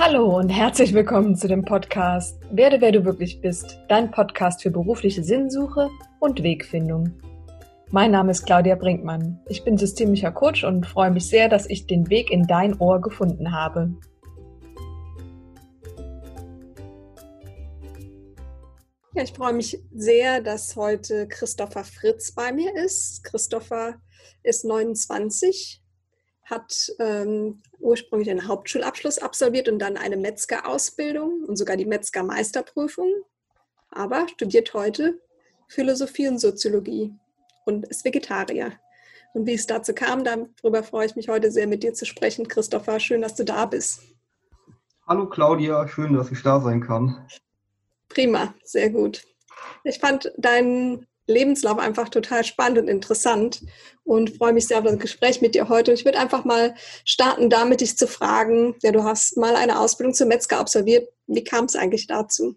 Hallo und herzlich willkommen zu dem Podcast Werde, wer du wirklich bist, dein Podcast für berufliche Sinnsuche und Wegfindung. Mein Name ist Claudia Brinkmann. Ich bin systemischer Coach und freue mich sehr, dass ich den Weg in dein Ohr gefunden habe. Ich freue mich sehr, dass heute Christopher Fritz bei mir ist. Christopher ist 29, hat ähm, ursprünglich einen Hauptschulabschluss absolviert und dann eine Metzgerausbildung und sogar die Metzgermeisterprüfung, aber studiert heute Philosophie und Soziologie und ist Vegetarier. Und wie es dazu kam, darüber freue ich mich heute sehr mit dir zu sprechen. Christopher, schön, dass du da bist. Hallo Claudia, schön, dass ich da sein kann. Prima, sehr gut. Ich fand deinen Lebenslauf einfach total spannend und interessant und freue mich sehr auf das Gespräch mit dir heute. Und ich würde einfach mal starten, damit dich zu fragen, ja, du hast mal eine Ausbildung zum Metzger absolviert. Wie kam es eigentlich dazu?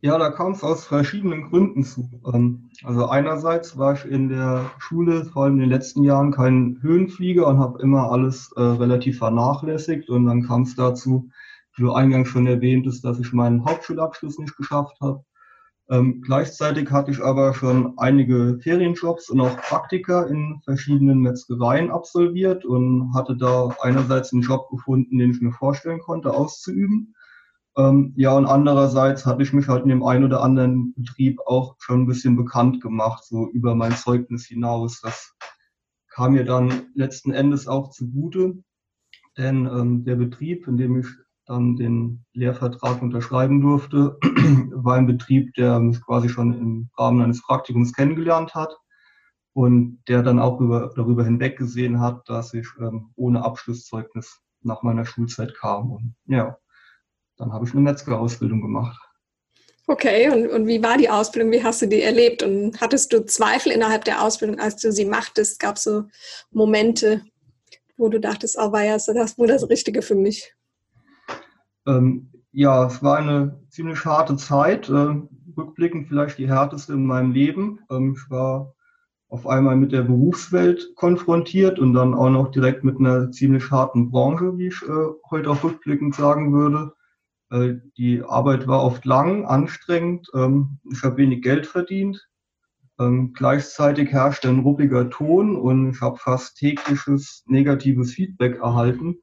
Ja, da kam es aus verschiedenen Gründen zu. Ähm, also einerseits war ich in der Schule, vor allem in den letzten Jahren, kein Höhenflieger und habe immer alles äh, relativ vernachlässigt. Und dann kam es dazu, wie du eingangs schon erwähnt hast, dass ich meinen Hauptschulabschluss nicht geschafft habe ähm, gleichzeitig hatte ich aber schon einige Ferienjobs und auch Praktika in verschiedenen Metzgereien absolviert und hatte da einerseits einen Job gefunden, den ich mir vorstellen konnte, auszuüben. Ähm, ja, und andererseits hatte ich mich halt in dem einen oder anderen Betrieb auch schon ein bisschen bekannt gemacht, so über mein Zeugnis hinaus. Das kam mir dann letzten Endes auch zugute, denn ähm, der Betrieb, in dem ich dann den Lehrvertrag unterschreiben durfte, war ein Betrieb, der mich quasi schon im Rahmen eines Praktikums kennengelernt hat und der dann auch über, darüber hinweg gesehen hat, dass ich ähm, ohne Abschlusszeugnis nach meiner Schulzeit kam. Und ja, dann habe ich eine Metzgerausbildung gemacht. Okay, und, und wie war die Ausbildung? Wie hast du die erlebt? Und hattest du Zweifel innerhalb der Ausbildung, als du sie machtest? Gab es so Momente, wo du dachtest, oh, war ja das wohl das Richtige für mich? Ähm, ja, es war eine ziemlich harte Zeit, äh, rückblickend vielleicht die härteste in meinem Leben. Ähm, ich war auf einmal mit der Berufswelt konfrontiert und dann auch noch direkt mit einer ziemlich harten Branche, wie ich äh, heute auch rückblickend sagen würde. Äh, die Arbeit war oft lang, anstrengend. Ähm, ich habe wenig Geld verdient. Ähm, gleichzeitig herrschte ein ruppiger Ton und ich habe fast tägliches negatives Feedback erhalten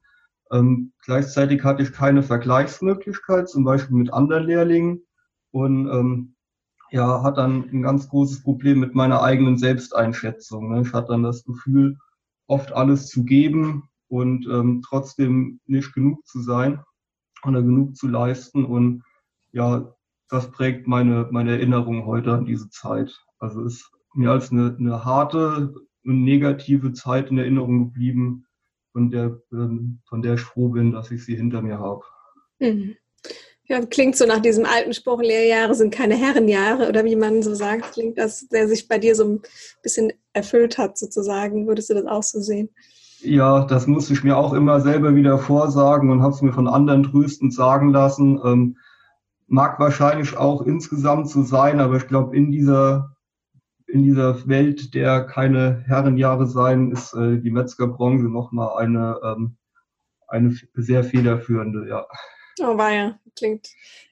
ähm, gleichzeitig hatte ich keine Vergleichsmöglichkeit, zum Beispiel mit anderen Lehrlingen und ähm, ja, hat dann ein ganz großes Problem mit meiner eigenen Selbsteinschätzung. Ne? Ich hatte dann das Gefühl, oft alles zu geben und ähm, trotzdem nicht genug zu sein oder genug zu leisten und ja, das prägt meine, meine Erinnerung heute an diese Zeit. Also ist mir als eine, eine harte und negative Zeit in Erinnerung geblieben, von der, ähm, von der ich froh bin, dass ich sie hinter mir habe. Mhm. Ja, klingt so nach diesem alten Spruch, Lehrjahre sind keine Herrenjahre oder wie man so sagt, klingt das, der sich bei dir so ein bisschen erfüllt hat sozusagen. Würdest du das auch so sehen? Ja, das musste ich mir auch immer selber wieder vorsagen und habe es mir von anderen tröstend sagen lassen. Ähm, mag wahrscheinlich auch insgesamt so sein, aber ich glaube, in dieser in dieser Welt der keine Herrenjahre sein, ist äh, die Metzgerbranche nochmal eine, ähm, eine sehr federführende, ja. Oh, war ja, klingt,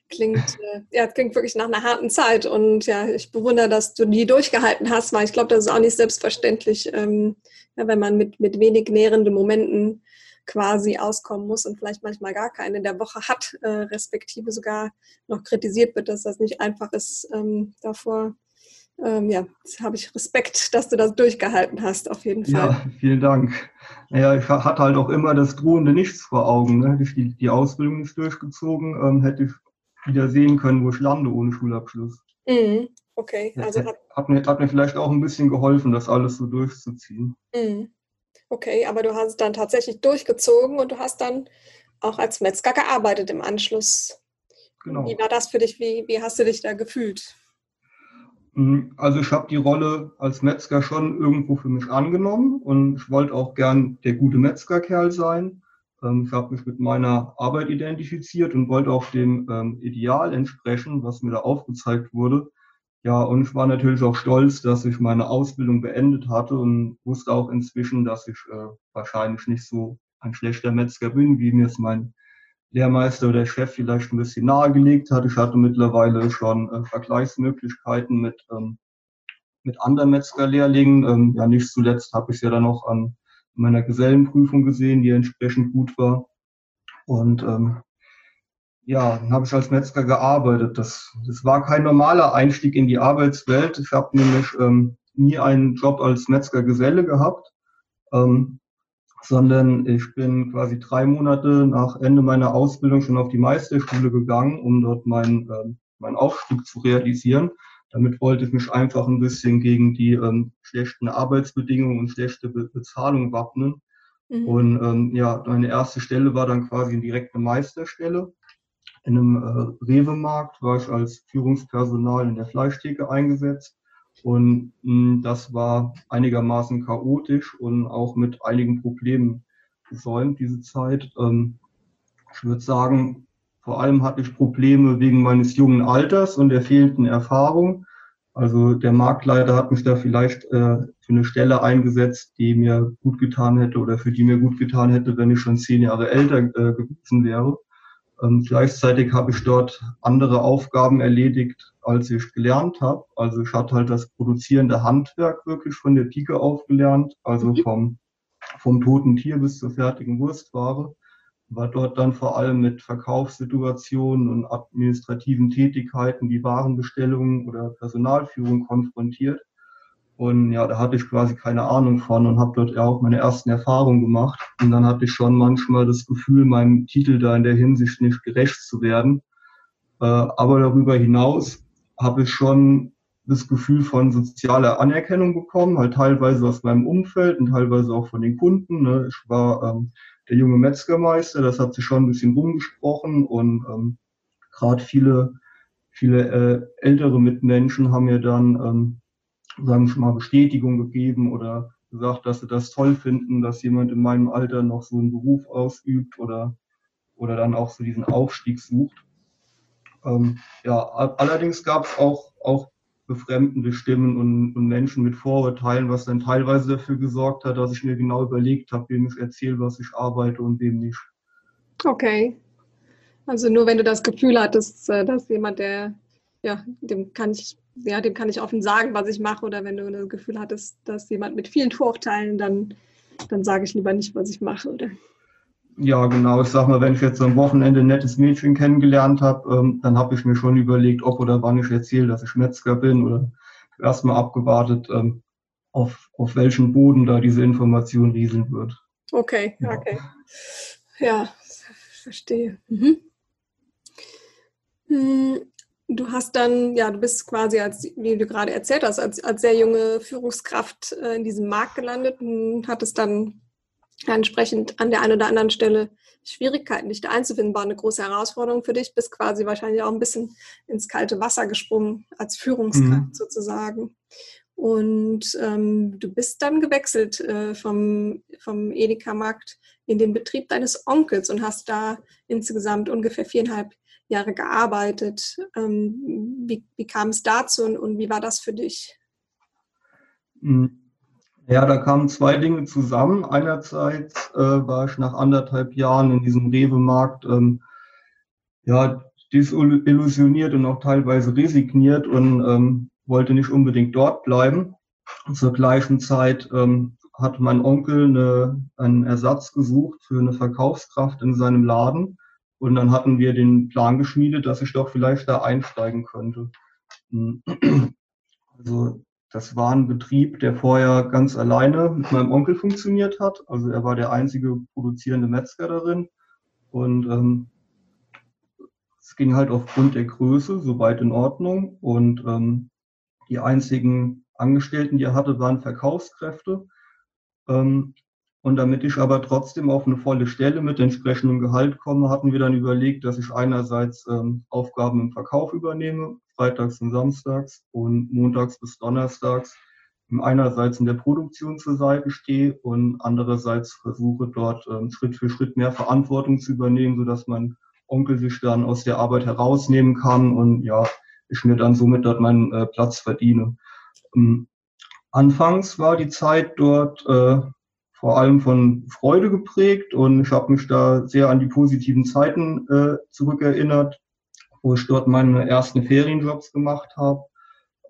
klingt, äh, ja, klingt wirklich nach einer harten Zeit und ja, ich bewundere, dass du die durchgehalten hast, weil ich glaube, das ist auch nicht selbstverständlich, ähm, ja, wenn man mit, mit wenig nährenden Momenten quasi auskommen muss und vielleicht manchmal gar keine in der Woche hat, äh, respektive sogar noch kritisiert wird, dass das nicht einfach ist, ähm, davor ähm, ja, habe ich Respekt, dass du das durchgehalten hast, auf jeden Fall. Ja, vielen Dank. Naja, ich hatte halt auch immer das drohende Nichts vor Augen. Ne? Hätte ich die, die Ausbildung nicht durchgezogen, ähm, hätte ich wieder sehen können, wo ich lande ohne Schulabschluss. Mhm. Okay, also hat, hat, mir, hat mir vielleicht auch ein bisschen geholfen, das alles so durchzuziehen. Mhm. Okay, aber du hast es dann tatsächlich durchgezogen und du hast dann auch als Metzger gearbeitet im Anschluss. Genau. Wie war das für dich? Wie, wie hast du dich da gefühlt? Mhm. Also ich habe die Rolle als Metzger schon irgendwo für mich angenommen und ich wollte auch gern der gute Metzgerkerl sein. Ähm, ich habe mich mit meiner Arbeit identifiziert und wollte auch dem ähm, Ideal entsprechen, was mir da aufgezeigt wurde. Ja, und ich war natürlich auch stolz, dass ich meine Ausbildung beendet hatte und wusste auch inzwischen, dass ich äh, wahrscheinlich nicht so ein schlechter Metzger bin, wie mir es mein Lehrmeister oder Chef vielleicht ein bisschen nahegelegt hat. Ich hatte mittlerweile schon äh, Vergleichsmöglichkeiten mit, ähm, mit anderen Metzgerlehrlingen. Ähm, ja, nicht zuletzt habe ich es ja dann auch an meiner Gesellenprüfung gesehen, die entsprechend gut war. Und ähm, ja, dann habe ich als Metzger gearbeitet. Das, das war kein normaler Einstieg in die Arbeitswelt. Ich habe nämlich ähm, nie einen Job als Metzgergeselle gehabt. Ähm, sondern ich bin quasi drei Monate nach Ende meiner Ausbildung schon auf die Meisterschule gegangen, um dort meinen, äh, meinen Aufstieg zu realisieren. Damit wollte ich mich einfach ein bisschen gegen die ähm, schlechten Arbeitsbedingungen und schlechte Be Bezahlung wappnen. Mhm. Und ähm, ja, meine erste Stelle war dann quasi eine direkte Meisterstelle. In einem äh, Rewe-Markt war ich als Führungspersonal in der Fleischtheke eingesetzt. Und mh, hm, das war einigermaßen chaotisch und auch mit einigen Problemen gesäumt, diese Zeit. Ähm, ich würde sagen, vor allem hatte ich Probleme wegen meines jungen Alters und der fehlenden Erfahrung. Also der Marktleiter hat mich da vielleicht äh, für eine Stelle eingesetzt, die mir gut getan hätte oder für die mir gut getan hätte, wenn ich schon zehn Jahre älter äh, gewesen wäre. Ähm, gleichzeitig habe ich dort andere Aufgaben erledigt, als ich gelernt habe. Also ich hatte halt das produzierende Handwerk wirklich von der Pike auf gelernt, also mhm. vom, vom toten Tier bis zur fertigen Wurstware. War dort dann vor allem mit Verkaufssituationen und administrativen Tätigkeiten wie Warenbestellungen oder Personalführung konfrontiert. Und ja, da hatte ich quasi keine Ahnung von und habe dort ja auch meine ersten Erfahrungen gemacht. Und dann hatte ich schon manchmal das Gefühl, meinem Titel da in der Hinsicht nicht gerecht zu werden. Äh, aber darüber hinaus habe ich schon das Gefühl von sozialer Anerkennung bekommen, halt teilweise aus meinem Umfeld und teilweise auch von den Kunden. Ne. Ich war ähm, der junge Metzgermeister, das hat sich schon ein bisschen rumgesprochen und ähm, gerade viele, viele äh, ältere Mitmenschen haben mir dann, ähm, sagen wir mal, Bestätigung gegeben oder gesagt, dass sie das toll finden, dass jemand in meinem Alter noch so einen Beruf ausübt oder, oder dann auch so diesen Aufstieg sucht. Ähm, ja, allerdings gab es auch, auch befremdende Stimmen und, und, Menschen mit Vorurteilen, was dann teilweise dafür gesorgt hat, dass ich mir genau überlegt habe, wem ich erzähle, was ich arbeite und wem nicht. Okay. Also nur wenn du das Gefühl hattest, äh, dass jemand, der, ja, dem kann ich, ja, dem kann ich offen sagen, was ich mache, oder wenn du das Gefühl hattest, dass jemand mit vielen Vorurteilen, dann, dann sage ich lieber nicht, was ich mache, oder? Ja, genau. Ich sag mal, wenn ich jetzt am Wochenende ein nettes Mädchen kennengelernt habe, ähm, dann habe ich mir schon überlegt, ob oder wann ich erzähle, dass ich Metzger bin oder erstmal abgewartet, ähm, auf, auf welchen Boden da diese Information rieseln wird. Okay, ja. okay. Ja, verstehe. Mhm. Du hast dann, ja, du bist quasi, als, wie du gerade erzählt hast, als, als sehr junge Führungskraft äh, in diesem Markt gelandet und hattest dann entsprechend an der einen oder anderen Stelle Schwierigkeiten, dich da einzufinden, war eine große Herausforderung für dich. Bist quasi wahrscheinlich auch ein bisschen ins kalte Wasser gesprungen als Führungskraft mhm. sozusagen. Und ähm, du bist dann gewechselt äh, vom, vom Edeka-Markt in den Betrieb deines Onkels und hast da insgesamt ungefähr viereinhalb Jahre gearbeitet. Ähm, wie, wie kam es dazu und, und wie war das für dich? Mhm. Ja, da kamen zwei Dinge zusammen. Einerseits äh, war ich nach anderthalb Jahren in diesem Rewe-Markt ähm, ja, desillusioniert und auch teilweise resigniert und ähm, wollte nicht unbedingt dort bleiben. zur gleichen Zeit ähm, hat mein Onkel eine, einen Ersatz gesucht für eine Verkaufskraft in seinem Laden. Und dann hatten wir den Plan geschmiedet, dass ich doch vielleicht da einsteigen könnte. Also das war ein Betrieb, der vorher ganz alleine mit meinem Onkel funktioniert hat. Also er war der einzige produzierende Metzger darin. Und ähm, es ging halt aufgrund der Größe soweit in Ordnung. Und ähm, die einzigen Angestellten, die er hatte, waren Verkaufskräfte. Ähm, und damit ich aber trotzdem auf eine volle Stelle mit entsprechendem Gehalt komme, hatten wir dann überlegt, dass ich einerseits ähm, Aufgaben im Verkauf übernehme, freitags und samstags und montags bis donnerstags einerseits in der Produktion zur Seite stehe und andererseits versuche dort ähm, Schritt für Schritt mehr Verantwortung zu übernehmen, sodass mein Onkel sich dann aus der Arbeit herausnehmen kann und ja, ich mir dann somit dort meinen äh, Platz verdiene. Ähm, anfangs war die Zeit dort äh, vor allem von Freude geprägt und ich habe mich da sehr an die positiven Zeiten äh, zurückerinnert, wo ich dort meine ersten Ferienjobs gemacht habe.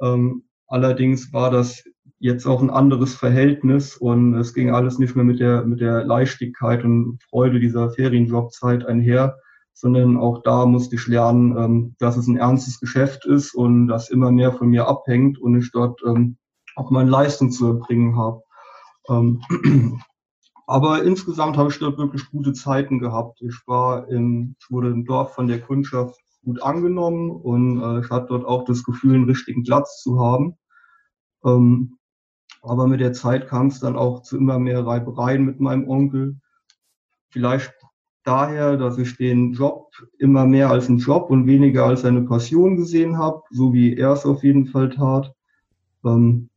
Ähm, allerdings war das jetzt auch ein anderes Verhältnis und es ging alles nicht mehr mit der, mit der Leichtigkeit und Freude dieser Ferienjobzeit einher, sondern auch da musste ich lernen, ähm, dass es ein ernstes Geschäft ist und das immer mehr von mir abhängt und ich dort ähm, auch meine Leistung zu erbringen habe. Ähm, aber insgesamt habe ich dort wirklich gute Zeiten gehabt. Ich war im, ich wurde im Dorf von der Kundschaft gut angenommen und äh, ich hatte dort auch das Gefühl, einen richtigen Platz zu haben. Ähm, aber mit der Zeit kam es dann auch zu immer mehr Reibereien mit meinem Onkel. Vielleicht daher, dass ich den Job immer mehr als einen Job und weniger als eine Passion gesehen habe, so wie er es auf jeden Fall tat. Ähm,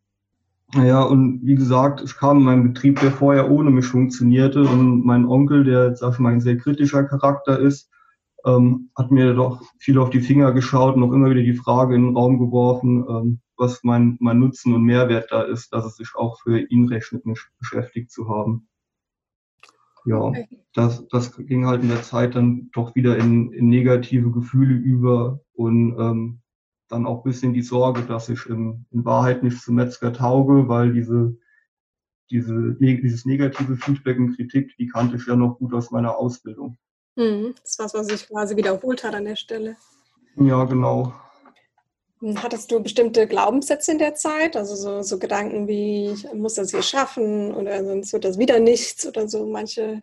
naja, und wie gesagt, ich kam in meinem Betrieb, der vorher ohne mich funktionierte und mein Onkel, der, sag ich mal, ein sehr kritischer Charakter ist, ähm, hat mir doch viel auf die Finger geschaut und auch immer wieder die Frage in den Raum geworfen, ähm, was mein, mein Nutzen und Mehrwert da ist, dass es sich auch für ihn rechnet, mich beschäftigt zu haben. Ja, das, das ging halt in der Zeit dann doch wieder in, in negative Gefühle über und ähm, dann auch ein bisschen die Sorge, dass ich in, in Wahrheit nicht zum Metzger tauge, weil diese, diese, dieses negative Feedback und Kritik, die kannte ich ja noch gut aus meiner Ausbildung. Mhm. Das ist was, was sich quasi wiederholt hat an der Stelle. Ja, genau. Hattest du bestimmte Glaubenssätze in der Zeit? Also so, so Gedanken wie, ich muss das hier schaffen oder sonst wird das wieder nichts oder so manche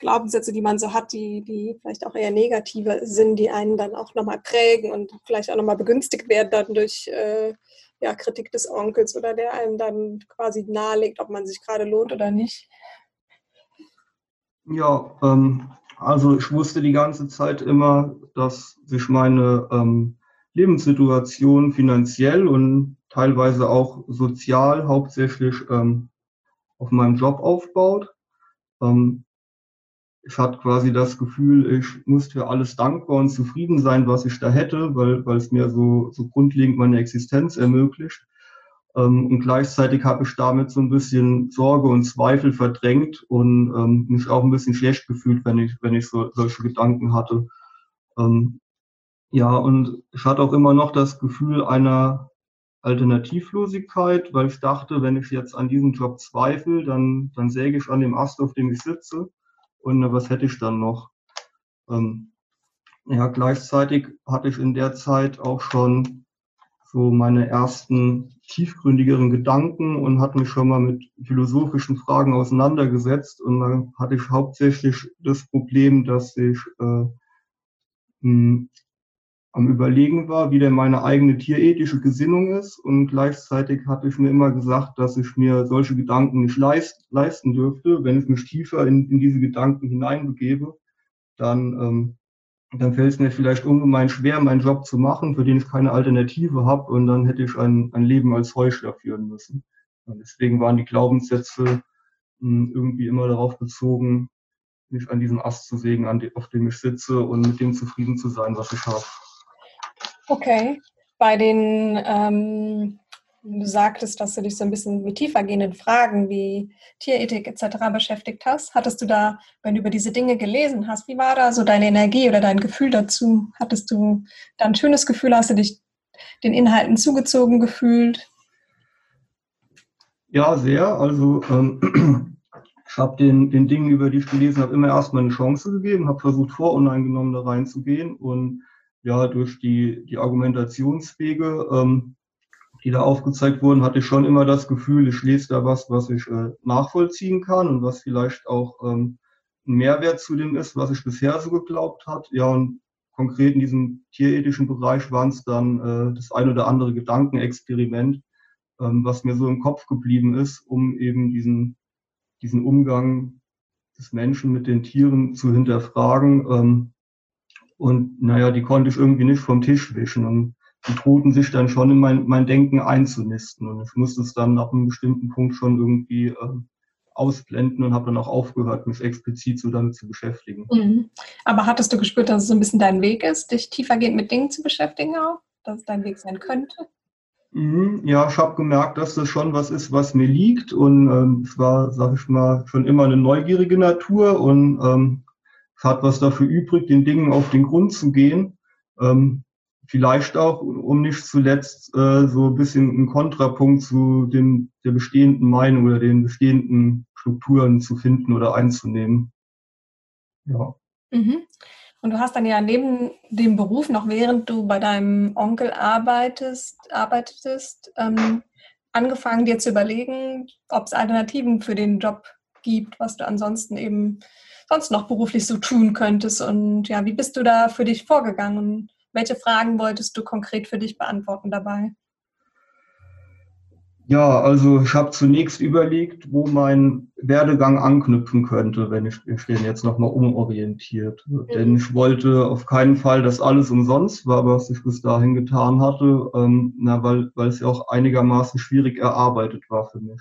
Glaubenssätze, die man so hat, die, die vielleicht auch eher negative sind, die einen dann auch nochmal prägen und vielleicht auch nochmal begünstigt werden dann durch äh, ja, Kritik des Onkels oder der einem dann quasi nahelegt, ob man sich gerade lohnt oder nicht? Ja, ähm, also ich wusste die ganze Zeit immer, dass sich meine ähm, Lebenssituation finanziell und teilweise auch sozial hauptsächlich ähm, auf meinem Job aufbaut. Ähm, ich hatte quasi das Gefühl, ich muss für alles dankbar und zufrieden sein, was ich da hätte, weil, weil es mir so, so grundlegend meine Existenz ermöglicht. Ähm, und gleichzeitig habe ich damit so ein bisschen Sorge und Zweifel verdrängt und ähm, mich auch ein bisschen schlecht gefühlt, wenn ich, wenn ich so, solche Gedanken hatte. Ähm, ja, und ich hatte auch immer noch das Gefühl einer Alternativlosigkeit, weil ich dachte, wenn ich jetzt an diesem Job zweifle, dann, dann säge ich an dem Ast, auf dem ich sitze. Und na, was hätte ich dann noch? Ähm, ja, gleichzeitig hatte ich in der Zeit auch schon so meine ersten tiefgründigeren Gedanken und hatte mich schon mal mit philosophischen Fragen auseinandergesetzt. Und dann hatte ich hauptsächlich das Problem, dass ich äh, am Überlegen war, wie denn meine eigene tierethische Gesinnung ist. Und gleichzeitig hatte ich mir immer gesagt, dass ich mir solche Gedanken nicht leist, leisten dürfte. Wenn ich mich tiefer in, in diese Gedanken hineinbegebe, dann, ähm, dann fällt es mir vielleicht ungemein schwer, meinen Job zu machen, für den ich keine Alternative habe. Und dann hätte ich ein, ein Leben als Heuchler führen müssen. Und deswegen waren die Glaubenssätze mh, hm, irgendwie immer darauf bezogen, mich an diesem Ast zu sägen, an die, auf dem ich sitze und mit dem zufrieden zu sein, was ich habe. Okay. Bei den, ähm, du sagtest, dass du dich so ein bisschen mit tiefergehenden Fragen wie Tierethik etc. beschäftigt hast. Hattest du da, wenn du über diese Dinge gelesen hast, wie war da so deine Energie oder dein Gefühl dazu? Hattest du da ein schönes Gefühl? Hast du dich den Inhalten zugezogen gefühlt? Ja, sehr. Also ähm, ich habe den, den Dingen, über die ich gelesen habe, immer erstmal eine Chance gegeben, habe versucht, voruneingenommen da reinzugehen und ja, durch die, die Argumentationswege, ähm, die da aufgezeigt wurden, hatte ich schon immer das Gefühl, ich lese da was, was ich äh, nachvollziehen kann und was vielleicht auch ähm, ein Mehrwert zu dem ist, was ich bisher so geglaubt hat. Ja, und konkret in diesem tierethischen Bereich waren es dann äh, das ein oder andere Gedankenexperiment, ähm, was mir so im Kopf geblieben ist, um eben diesen, diesen Umgang des Menschen mit den Tieren zu hinterfragen. Ähm, und naja, die konnte ich irgendwie nicht vom Tisch wischen. Und die drohten sich dann schon in mein, mein Denken einzunisten. Und ich musste es dann ab einem bestimmten Punkt schon irgendwie äh, ausblenden und habe dann auch aufgehört, mich explizit so damit zu beschäftigen. Mhm. Aber hattest du gespürt, dass es so ein bisschen dein Weg ist, dich tiefergehend mit Dingen zu beschäftigen auch? Dass es dein Weg sein könnte? Mhm, ja, ich habe gemerkt, dass das schon was ist, was mir liegt. Und ähm, es war, sag ich mal, schon immer eine neugierige Natur und ähm, hat was dafür übrig, den Dingen auf den Grund zu gehen. Ähm, vielleicht auch, um nicht zuletzt äh, so ein bisschen einen Kontrapunkt zu den, der bestehenden Meinung oder den bestehenden Strukturen zu finden oder einzunehmen. Ja. Mhm. Und du hast dann ja neben dem Beruf, noch während du bei deinem Onkel arbeitest, arbeitetest, ähm, angefangen dir zu überlegen, ob es Alternativen für den Job gibt, was du ansonsten eben sonst noch beruflich so tun könntest. Und ja, wie bist du da für dich vorgegangen und welche Fragen wolltest du konkret für dich beantworten dabei? Ja, also ich habe zunächst überlegt, wo mein Werdegang anknüpfen könnte, wenn ich, ich den jetzt nochmal umorientiert. Mhm. Denn ich wollte auf keinen Fall, dass alles umsonst war, was ich bis dahin getan hatte, ähm, na, weil, weil es ja auch einigermaßen schwierig erarbeitet war für mich.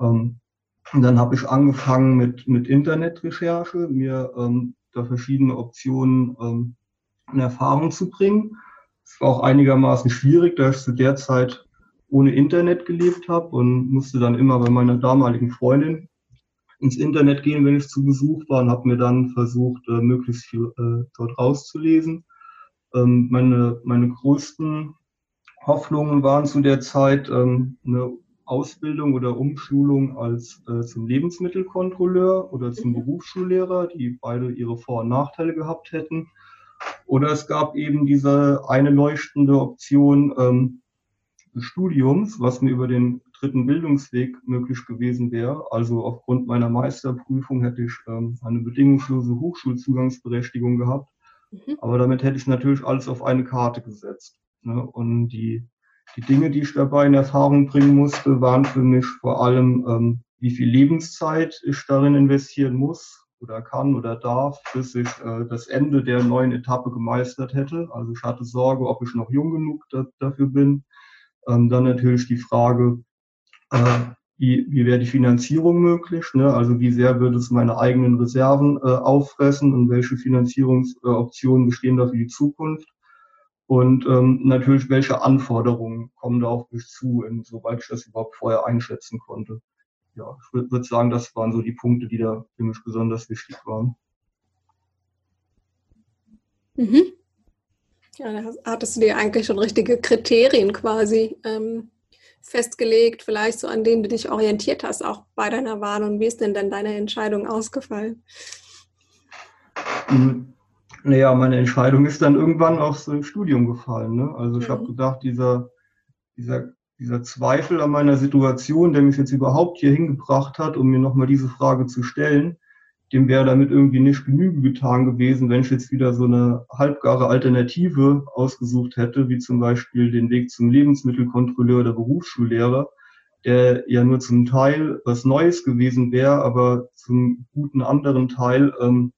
Ähm, und dann habe ich angefangen mit, mit Internetrecherche, mir ähm, da verschiedene Optionen ähm, in Erfahrung zu bringen. Es war auch einigermaßen schwierig, da ich zu der Zeit ohne Internet gelebt habe und musste dann immer bei meiner damaligen Freundin ins Internet gehen, wenn ich zu Besuch war und habe mir dann versucht, äh, möglichst viel äh, dort rauszulesen. Ähm, meine, meine größten Hoffnungen waren zu der Zeit ähm, eine Ausbildung oder Umschulung als äh, zum Lebensmittelkontrolleur oder zum mhm. Berufsschullehrer, die beide ihre Vor- und Nachteile gehabt hätten. Oder es gab eben diese eine leuchtende Option, ähm, des Studiums, was mir über den dritten Bildungsweg möglich gewesen wäre. Also aufgrund meiner Meisterprüfung hätte ich ähm, eine bedingungslose Hochschulzugangsberechtigung gehabt. Mhm. Aber damit hätte ich natürlich alles auf eine Karte gesetzt. Ne? Und die, die Dinge, die ich dabei in Erfahrung bringen musste, waren für mich vor allem, ähm, wie viel Lebenszeit ich darin investieren muss oder kann oder darf, bis ich äh, das Ende der neuen Etappe gemeistert hätte. Also ich hatte Sorge, ob ich noch jung genug da, dafür bin ähm, dann natürlich die Frage, äh, wie, wie wäre die Finanzierung möglich? Ne? Also wie sehr würde es meine eigenen Reserven äh, auffressen und welche Finanzierungsoptionen bestehen da für die Zukunft? Und ähm, natürlich, welche Anforderungen kommen da auf mich zu, insoweit ich das überhaupt vorher einschätzen konnte. Ja, ich würde würd sagen, das waren so die Punkte, die da für mich besonders wichtig waren. Mhm. Ja, da hattest du dir eigentlich schon richtige Kriterien quasi ähm, festgelegt, vielleicht so an denen du dich orientiert hast, auch bei deiner Wahl. Und wie ist denn dann deine Entscheidung ausgefallen? Mhm. Naja, meine Entscheidung ist dann irgendwann aufs Studium gefallen. Ne? Also ich mhm. habe gedacht, dieser, dieser, dieser Zweifel an meiner Situation, der mich jetzt überhaupt hier hingebracht hat, um mir nochmal diese Frage zu stellen, dem wäre damit irgendwie nicht Genüge getan gewesen, wenn ich jetzt wieder so eine halbgare Alternative ausgesucht hätte, wie zum Beispiel den Weg zum Lebensmittelkontrolleur oder Berufsschullehrer, der ja nur zum Teil was Neues gewesen wäre, aber zum guten anderen Teil ähm,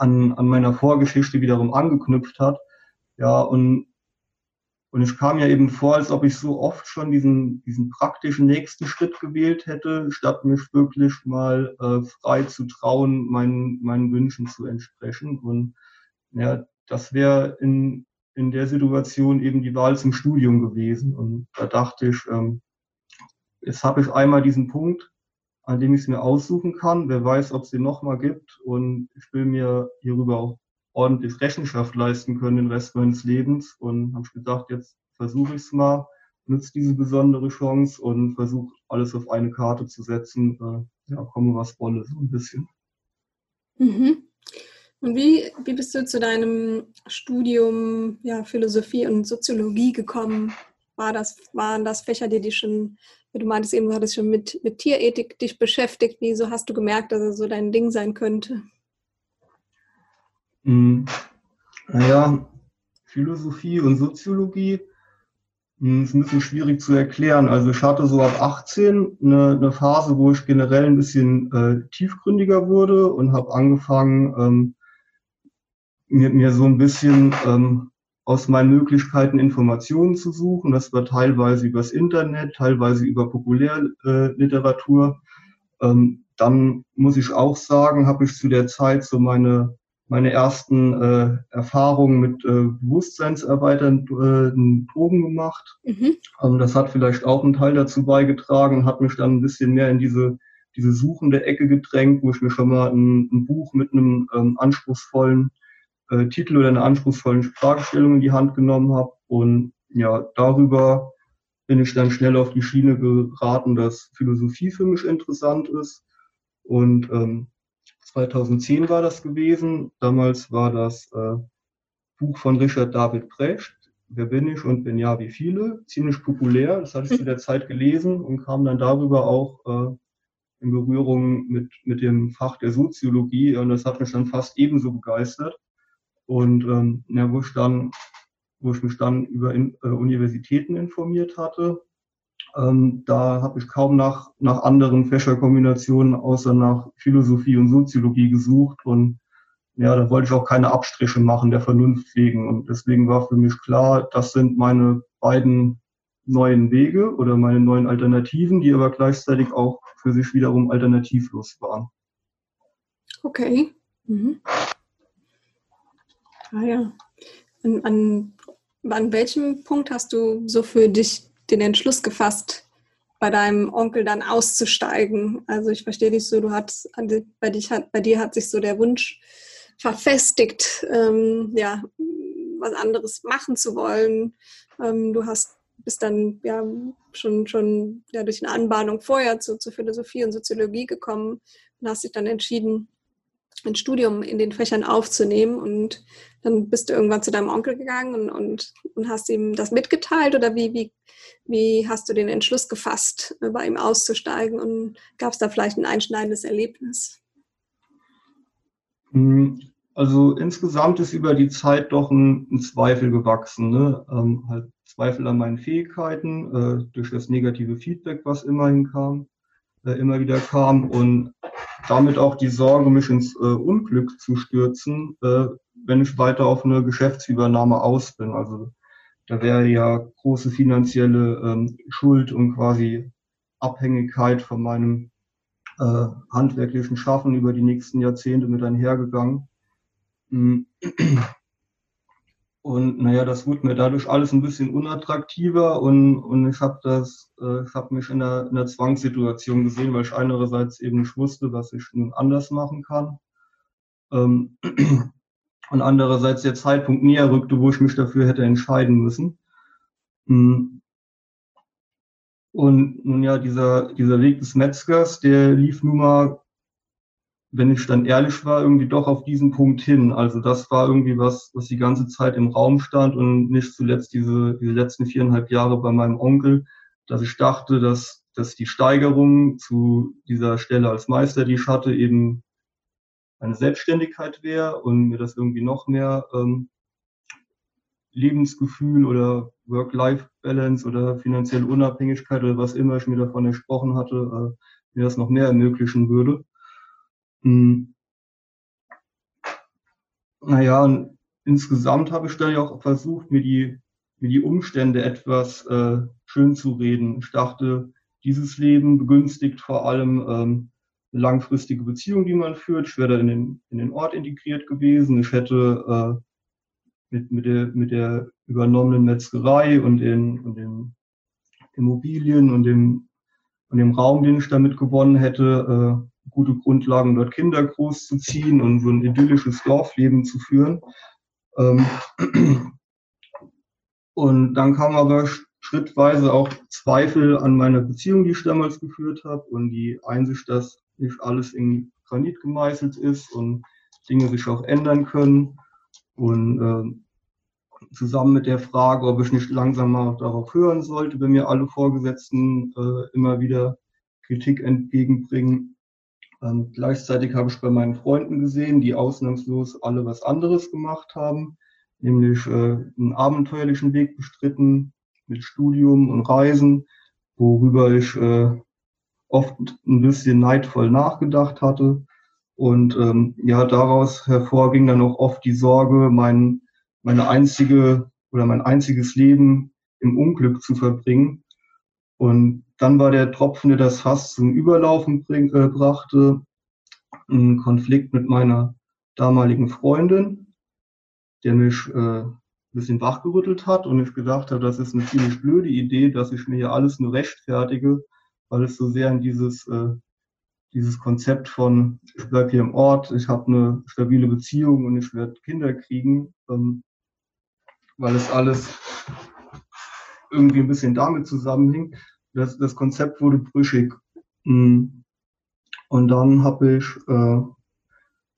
an, an meiner Vorgeschichte wiederum angeknüpft hat. Ja, und und ich kam ja eben vor, als ob ich so oft schon diesen, diesen praktischen nächsten Schritt gewählt hätte, statt mich wirklich mal äh, frei zu trauen, meinen, meinen Wünschen zu entsprechen. Und ja, das wäre in, in der Situation eben die Wahl zum Studium gewesen. Und da dachte ich, ähm, jetzt habe ich einmal diesen Punkt, an dem ich es mir aussuchen kann. Wer weiß, ob es den nochmal gibt. Und ich will mir hierüber auch ordentlich Rechenschaft leisten können den Rest meines Lebens und habe gedacht, jetzt versuche ich es mal, nutze diese besondere Chance und versuche alles auf eine Karte zu setzen, äh, ja, komme was wolle, so ein bisschen. Mhm. Und wie, wie bist du zu deinem Studium ja, Philosophie und Soziologie gekommen? War das, waren das Fächer, die dich schon, wie du meintest eben, du hattest schon mit, mit Tierethik dich beschäftigt. Wieso hast du gemerkt, dass es so dein Ding sein könnte? Hm, naja, Philosophie und Soziologie hm, ist ein bisschen schwierig zu erklären. Also ich hatte so ab 18 eine, eine Phase, wo ich generell ein bisschen äh, tiefgründiger wurde und habe angefangen, ähm, mir, mir so ein bisschen ähm, aus meinen Möglichkeiten Informationen zu suchen. Das war teilweise übers Internet, teilweise über Populärliteratur. Äh, ähm, dann muss ich auch sagen, habe ich zu der Zeit so meine meine ersten äh, Erfahrungen mit äh, bewusstseinserweiternden äh, Drogen gemacht. Mhm. Ähm, das hat vielleicht auch einen Teil dazu beigetragen, hat mich dann ein bisschen mehr in diese, diese suchende Ecke gedrängt, wo ich mir schon mal ein, ein Buch mit einem ähm, anspruchsvollen äh, Titel oder einer anspruchsvollen Fragestellung in die Hand genommen habe. Und ja, darüber bin ich dann schnell auf die Schiene geraten, dass Philosophie für mich interessant ist. Und ähm, 2010 war das gewesen. Damals war das äh, Buch von Richard David Brecht, Wer bin ich und bin ja wie viele, ziemlich populär. Das hatte ich zu der Zeit gelesen und kam dann darüber auch äh, in Berührung mit, mit dem Fach der Soziologie und das hat mich dann fast ebenso begeistert. Und ähm, ja, wo ich dann, wo ich mich dann über in, äh, Universitäten informiert hatte, ähm, da habe ich kaum nach, nach anderen Fächerkombinationen außer nach Philosophie und Soziologie gesucht und ja, da wollte ich auch keine Abstriche machen der Vernunft wegen und deswegen war für mich klar, das sind meine beiden neuen Wege oder meine neuen Alternativen, die aber gleichzeitig auch für sich wiederum alternativlos waren. Okay. Mhm. Ah ja. An, an, an welchem Punkt hast du so für dich den Entschluss gefasst, bei deinem Onkel dann auszusteigen? Also ich verstehe dich so, du hast bei, dich bei dir hat sich so der Wunsch verfestigt, ähm, ja, was anderes machen zu wollen. Ähm, du hast bist dann ja schon, schon ja, durch eine Anbahnung vorher zu, zu Philosophie und Soziologie gekommen und hast dich dann entschieden, ein Studium in den Fächern aufzunehmen und dann bist du irgendwann zu deinem Onkel gegangen und, und, und hast ihm das mitgeteilt oder wie, wie, wie hast du den Entschluss gefasst, bei ihm auszusteigen und gab es da vielleicht ein einschneidendes Erlebnis? Hm, also insgesamt ist über die Zeit doch ein, ein Zweifel gewachsen, ne? ähm, halt Zweifel an meinen Fähigkeiten äh, durch das negative Feedback, was immerhin kam, äh, immer wieder kam und damit auch die Sorge, mich ins äh, Unglück zu stürzen, äh, wenn ich weiter auf eine Geschäftsübernahme aus bin. Also da wäre ja große finanzielle ähm, Schuld und quasi Abhängigkeit von meinem äh, handwerklichen Schaffen über die nächsten Jahrzehnte mit einhergegangen. Und naja, das wurde mir dadurch alles ein bisschen unattraktiver und, und ich habe das, äh, ich habe mich in einer, in einer Zwangssituation gesehen, weil ich einerseits eben nicht wusste, was ich nun anders machen kann. Ähm, und andererseits der Zeitpunkt näher rückte, wo ich mich dafür hätte entscheiden müssen. Mm. Und nun ja, dieser, dieser Weg des Metzgers, der lief nun mal wenn ich dann ehrlich war, irgendwie doch auf diesen Punkt hin. Also das war irgendwie was, was die ganze Zeit im Raum stand und nicht zuletzt diese, diese letzten viereinhalb Jahre bei meinem Onkel, dass ich dachte, dass, dass die Steigerung zu dieser Stelle als Meister, die ich hatte, eben eine Selbstständigkeit wäre und mir das irgendwie noch mehr ähm, Lebensgefühl oder Work-Life-Balance oder finanzielle Unabhängigkeit oder was immer ich mir davon gesprochen hatte, äh, mir das noch mehr ermöglichen würde. Hm. Naja, und insgesamt habe ich dann ja auch versucht, mir die, mir die Umstände etwas äh, schön zu reden. Ich dachte, dieses Leben begünstigt vor allem ähm, eine langfristige Beziehung, die man führt. Ich wäre da in den, in den Ort integriert gewesen. Ich hätte äh, mit, mit, der, mit der übernommenen Metzgerei und den, und den Immobilien und dem, und dem Raum, den ich damit gewonnen hätte, äh, gute Grundlagen, dort Kinder großzuziehen und so ein idyllisches Dorfleben zu führen. Ähm, und dann kam aber schrittweise auch Zweifel an meiner Beziehung, die ich damals geführt habe und die Einsicht, dass nicht alles in Granit gemeißelt ist und Dinge sich auch ändern können. Und äh, zusammen mit der Frage, ob ich nicht langsam mal darauf hören sollte, wenn mir alle Vorgesetzten äh, immer wieder Kritik entgegenbringen, ähm, gleichzeitig habe ich bei meinen Freunden gesehen, die ausnahmslos alle was anderes gemacht haben, nämlich äh, einen abenteuerlichen Weg bestritten mit Studium und Reisen, worüber ich äh, oft ein bisschen neidvoll nachgedacht hatte. Und ähm, ja, daraus hervorging dann auch oft die Sorge, mein, meine einzige oder mein einziges Leben im Unglück zu verbringen. Und dann war der Tropfen, der das Fass zum Überlaufen bring, äh, brachte, ein Konflikt mit meiner damaligen Freundin, der mich äh, ein bisschen wachgerüttelt hat und ich gedacht habe, das ist eine ziemlich blöde Idee, dass ich mir hier alles nur rechtfertige, weil es so sehr in dieses, äh, dieses Konzept von, ich bleibe hier im Ort, ich habe eine stabile Beziehung und ich werde Kinder kriegen, ähm, weil es alles irgendwie ein bisschen damit zusammenhing. Das, das Konzept wurde brüchig. Mm. Und dann habe ich äh,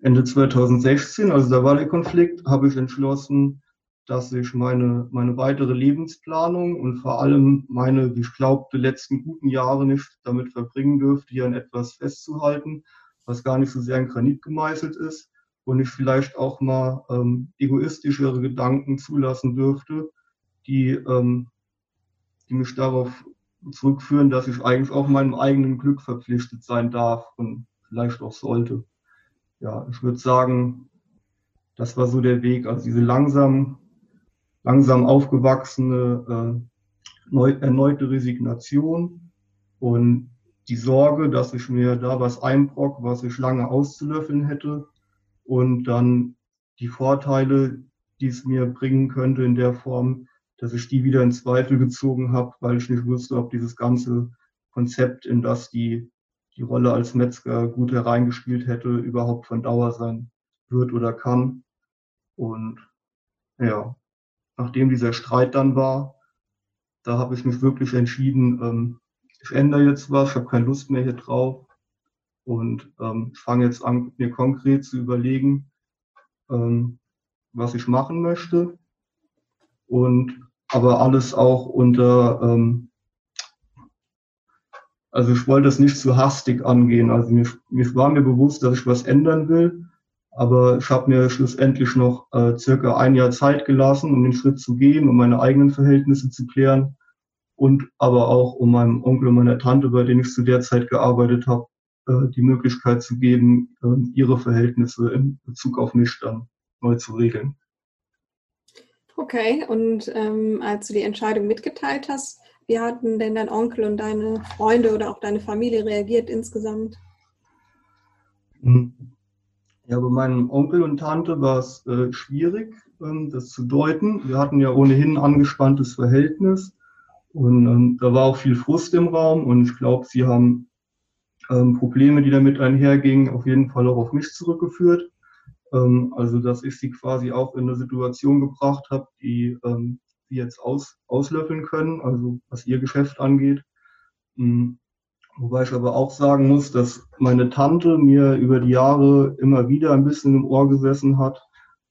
Ende 2016, also da war der Konflikt, habe ich entschlossen, dass ich meine, meine weitere Lebensplanung und vor allem meine, wie ich glaubte, letzten guten Jahre nicht damit verbringen dürfte, hier an etwas festzuhalten, was gar nicht so sehr in Granit gemeißelt ist und ich vielleicht auch mal ähm, egoistischere Gedanken zulassen dürfte, die, ähm, die mich darauf zurückführen, dass ich eigentlich auch meinem eigenen Glück verpflichtet sein darf und vielleicht auch sollte. Ja, ich würde sagen, das war so der Weg. Also diese langsam, langsam aufgewachsene, äh, neu, erneute Resignation und die Sorge, dass ich mir da was einbrock, was ich lange auszulöffeln hätte und dann die Vorteile, die es mir bringen könnte in der Form, dass ich die wieder in Zweifel gezogen habe, weil ich nicht wusste, ob dieses ganze Konzept, in das die, die Rolle als Metzger gut hereingespielt hätte, überhaupt von Dauer sein wird oder kann. Und ja, nachdem dieser Streit dann war, da habe ich mich wirklich entschieden, ähm, ich ändere jetzt was, ich habe keine Lust mehr hier drauf und ähm, fange jetzt an, mir konkret zu überlegen, ähm, was ich machen möchte und aber alles auch unter, ähm, also ich wollte es nicht zu hastig angehen. Also mir, mir war mir bewusst, dass ich was ändern will, aber ich habe mir schlussendlich noch äh, circa ein Jahr Zeit gelassen, um den Schritt zu gehen, um meine eigenen Verhältnisse zu klären und aber auch um meinem Onkel und meiner Tante, bei denen ich zu der Zeit gearbeitet habe, äh, die Möglichkeit zu geben, äh, ihre Verhältnisse in Bezug auf mich dann neu zu regeln. Okay, und ähm, als du die Entscheidung mitgeteilt hast, wie hatten denn dein Onkel und deine Freunde oder auch deine Familie reagiert insgesamt? Hm. Ja, bei meinem Onkel und Tante war es äh, schwierig, ähm, das zu deuten. Wir hatten ja ohnehin ein angespanntes Verhältnis und ähm, da war auch viel Frust im Raum und ich glaube, sie haben ähm, Probleme, die damit einhergingen, auf jeden Fall auch auf mich zurückgeführt. Ähm, also dass ich sie quasi auch in eine Situation gebracht habe, die ähm, sie jetzt aus, auslöffeln können, also was ihr Geschäft angeht. Mhm. Wobei ich aber auch sagen muss, dass meine Tante mir über die Jahre immer wieder ein bisschen im Ohr gesessen hat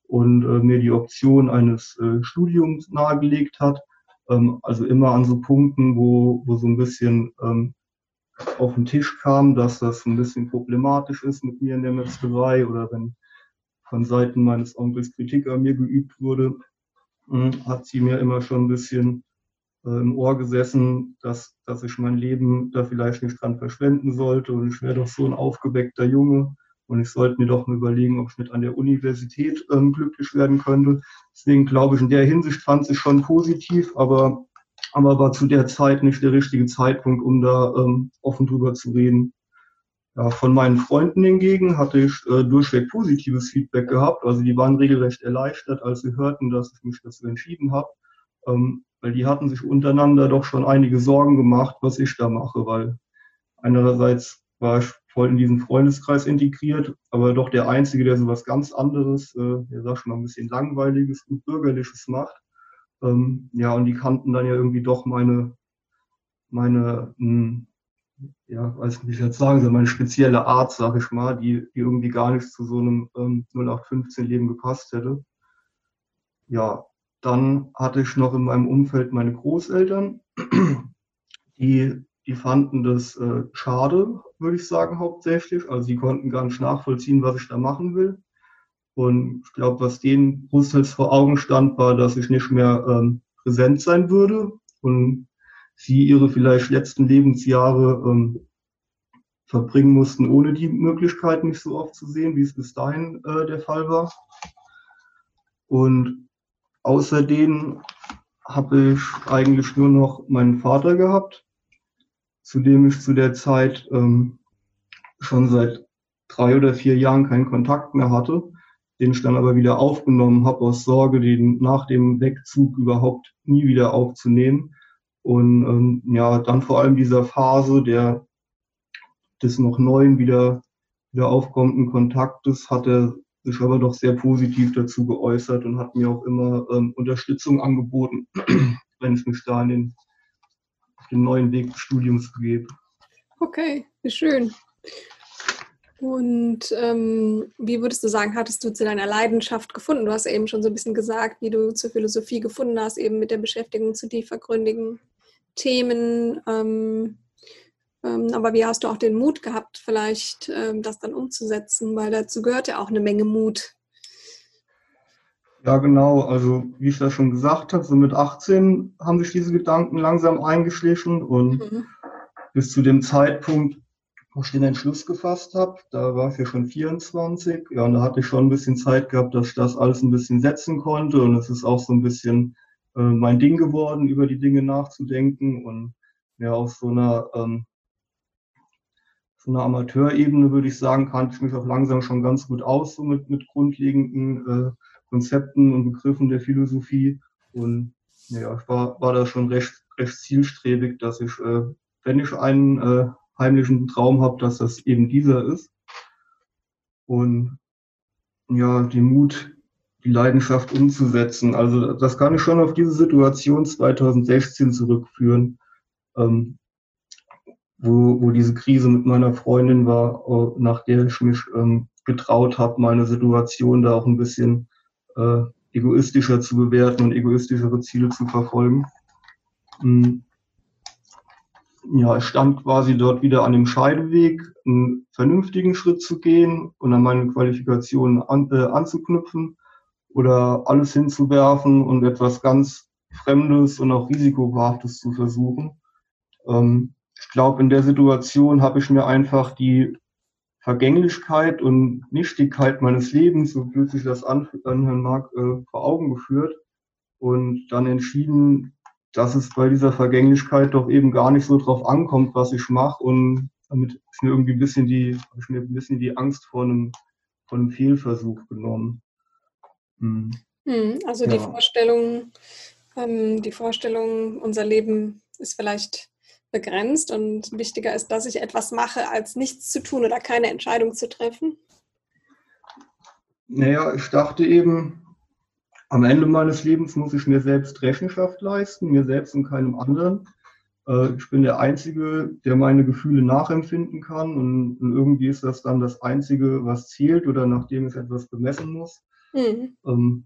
und äh, mir die Option eines äh, Studiums nahegelegt hat. Ähm, also immer an so Punkten, wo, wo so ein bisschen ähm, auf den Tisch kam, dass das ein bisschen problematisch ist mit mir in der Metzgerei oder wenn von Seiten meines Onkels Kritik an mir geübt wurde, hm, hat sie mir immer schon ein bisschen äh, im Ohr gesessen, dass, dass ich mein Leben da vielleicht nicht dran verschwenden sollte und ich wäre doch so ein aufgeweckter Junge und ich sollte mir doch mal überlegen, ob ich nicht an der Universität ähm, glücklich werden könnte. Deswegen glaube ich, in der Hinsicht fand sie schon positiv, aber, aber war zu der Zeit nicht der richtige Zeitpunkt, um da ähm, offen drüber zu reden. Ja, von meinen Freunden hingegen hatte ich äh, durchweg positives Feedback gehabt. Also die waren regelrecht erleichtert, als sie hörten, dass ich mich dazu entschieden habe. Ähm, weil die hatten sich untereinander doch schon einige Sorgen gemacht, was ich da mache, weil einerseits war ich voll in diesen Freundeskreis integriert, aber doch der Einzige, der so was ganz anderes, äh, der sag schon mal ein bisschen langweiliges und bürgerliches macht. Ähm, ja, und die kannten dann ja irgendwie doch meine, meine mh, hm, ja, weiß nicht, wie ich jetzt sagen soll, meine spezielle Art, sag ich mal, die, die irgendwie gar nicht zu so einem ähm, 0815-Leben gepasst hätte. Ja, dann hatte ich noch in meinem Umfeld meine Großeltern, die, die fanden das äh, schade, würde ich sagen, hauptsächlich. Also sie konnten gar nicht nachvollziehen, was ich da machen will. Und ich glaube, was denen großteils vor Augen stand, war, dass ich nicht mehr ähm, präsent sein würde und sie ihre vielleicht letzten Lebensjahre ähm, verbringen mussten, ohne die Möglichkeit, mich so oft zu sehen, wie es bis dahin äh, der Fall war. Und außerdem habe ich eigentlich nur noch meinen Vater gehabt, zu dem ich zu der Zeit ähm, schon seit drei oder vier Jahren keinen Kontakt mehr hatte. den ich dann aber wieder aufgenommen habe aus Sorge, den nach dem Wegzug überhaupt nie wieder aufzunehmen. Und ähm, ja, dann vor allem dieser Phase der des noch neuen wieder, wieder aufkommenden Kontaktes hat er sich aber doch sehr positiv dazu geäußert und hat mir auch immer ähm, Unterstützung angeboten, wenn ich mich da in den, auf den neuen Weg des Studiums begebe. Okay, schön. Und ähm, wie würdest du sagen, hattest du zu deiner Leidenschaft gefunden? Du hast eben schon so ein bisschen gesagt, wie du zur Philosophie gefunden hast, eben mit der Beschäftigung zu tiefergründigen Themen. Ähm, ähm, aber wie hast du auch den Mut gehabt, vielleicht ähm, das dann umzusetzen? Weil dazu gehört ja auch eine Menge Mut. Ja, genau. Also wie ich das schon gesagt habe, so mit 18 haben sich diese Gedanken langsam eingeschlichen und mhm. bis zu dem Zeitpunkt, wo ich den Entschluss gefasst habe, da war ich ja schon 24. Ja, und da hatte ich schon ein bisschen Zeit gehabt, dass ich das alles ein bisschen setzen konnte und es ist auch so ein bisschen äh, mein Ding geworden, über die Dinge nachzudenken und ja, auf so einer ähm, von einer Amateurebene würde ich sagen, kannte ich mich auch langsam schon ganz gut aus, so mit, mit grundlegenden äh, Konzepten und Begriffen der Philosophie. Und ja, ich war, war da schon recht, recht zielstrebig, dass ich, äh, wenn ich einen äh, heimlichen Traum habe, dass das eben dieser ist. Und ja, den Mut, die Leidenschaft umzusetzen. Also das kann ich schon auf diese Situation 2016 zurückführen. Ähm, wo, wo diese Krise mit meiner Freundin war, äh, nach der ich mich ähm, getraut habe, meine Situation da auch ein bisschen äh, egoistischer zu bewerten und egoistischere Ziele zu verfolgen. Mhm. Ja, ich stand quasi dort wieder an dem Scheideweg, einen vernünftigen Schritt zu gehen und an meine Qualifikationen an, äh, anzuknüpfen oder alles hinzuwerfen und etwas ganz Fremdes und auch Risikobehaftes zu versuchen. Ähm, ich glaube, in der Situation habe ich mir einfach die Vergänglichkeit und Nichtigkeit meines Lebens, so blöd sich das anhören mag, äh, vor Augen geführt und dann entschieden, dass es bei dieser Vergänglichkeit doch eben gar nicht so drauf ankommt, was ich mache und damit ist mir irgendwie ein bisschen die, habe ich mir ein bisschen die Angst vor einem, vor einem Fehlversuch genommen. Hm. hm also ja. die Vorstellung, ähm, die Vorstellung, unser Leben ist vielleicht begrenzt und wichtiger ist, dass ich etwas mache, als nichts zu tun oder keine Entscheidung zu treffen? Naja, ich dachte eben, am Ende meines Lebens muss ich mir selbst Rechenschaft leisten, mir selbst und keinem anderen. Äh, ich bin der Einzige, der meine Gefühle nachempfinden kann und, irgendwie ist das dann das Einzige, was zählt oder nachdem ich etwas bemessen muss. Mhm. Ähm,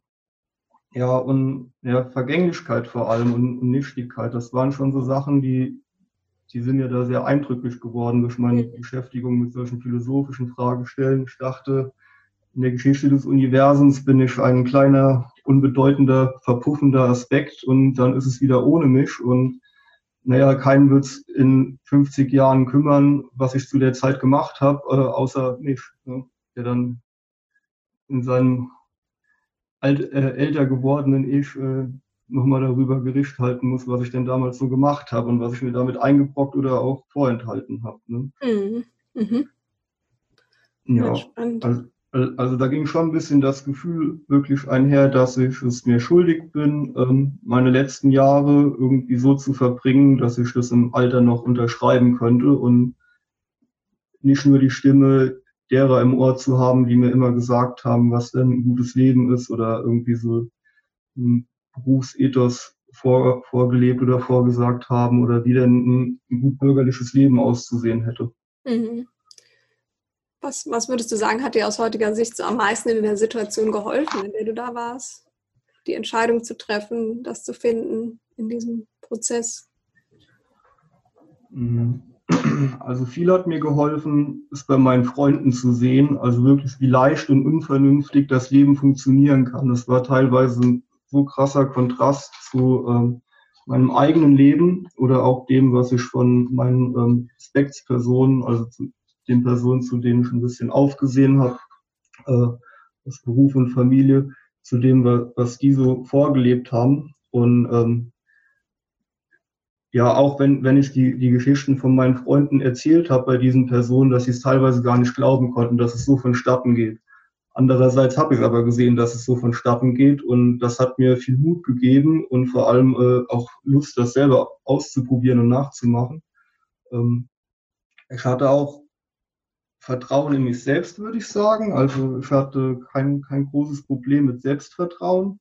ja, und ja, Vergänglichkeit vor allem und, und Nichtigkeit, das waren schon so Sachen, die die sind ja da sehr eindrücklich geworden durch meine mhm. Beschäftigung mit solchen philosophischen Fragestellen. Ich dachte, in der Geschichte des Universums bin ich ein kleiner, unbedeutender, verpuffender Aspekt und dann ist es wieder ohne mich und naja, keinen wird es in 50 Jahren kümmern, was ich zu der Zeit gemacht habe, äh, außer mich, ne, der dann in seinem alt, äh, älter gewordenen Ich äh, nochmal darüber Gericht halten muss, was ich denn damals so gemacht habe und was ich mir damit eingebrockt oder auch vorenthalten habe. Ne? Mhm. Mhm. Ja, also, also, da ging schon ein bisschen das Gefühl wirklich einher, dass ich es mir schuldig bin, ähm, meine letzten Jahre irgendwie so zu verbringen, dass ich das im Alter noch unterschreiben könnte und nicht nur die Stimme derer im Ohr zu haben, die mir immer gesagt haben, was denn ein gutes Leben ist oder irgendwie so hm, Berufsethos vor, vorgelebt oder vorgesagt haben oder wie denn ein, ein gut bürgerliches Leben auszusehen hätte. Mhm. Was, was würdest du sagen, hat dir aus heutiger Sicht so am meisten in der Situation geholfen, in der du da warst? Die Entscheidung zu treffen, das zu finden in diesem Prozess? Mhm. Also viel hat mir geholfen, es bei meinen Freunden zu sehen, also wirklich wie leicht und unvernünftig das Leben funktionieren kann. Das war teilweise ein so krasser Kontrast zu ähm, meinem eigenen Leben oder auch dem, was ich von meinen ähm, Specs-Personen, also zu den Personen, zu denen ich ein bisschen aufgesehen habe, äh, das Beruf und Familie, zu dem, was die so vorgelebt haben. Und ähm, ja, auch wenn, wenn ich die, die Geschichten von meinen Freunden erzählt habe bei diesen Personen, dass sie es teilweise gar nicht glauben konnten, dass es so vonstatten geht. Andererseits habe ich aber gesehen, dass es so vonstatten geht und das hat mir viel Mut gegeben und vor allem äh, auch Lust, das selber auszuprobieren und nachzumachen. Ähm, ich hatte auch Vertrauen in mich selbst, würde ich sagen. Also ich hatte kein, kein großes Problem mit Selbstvertrauen.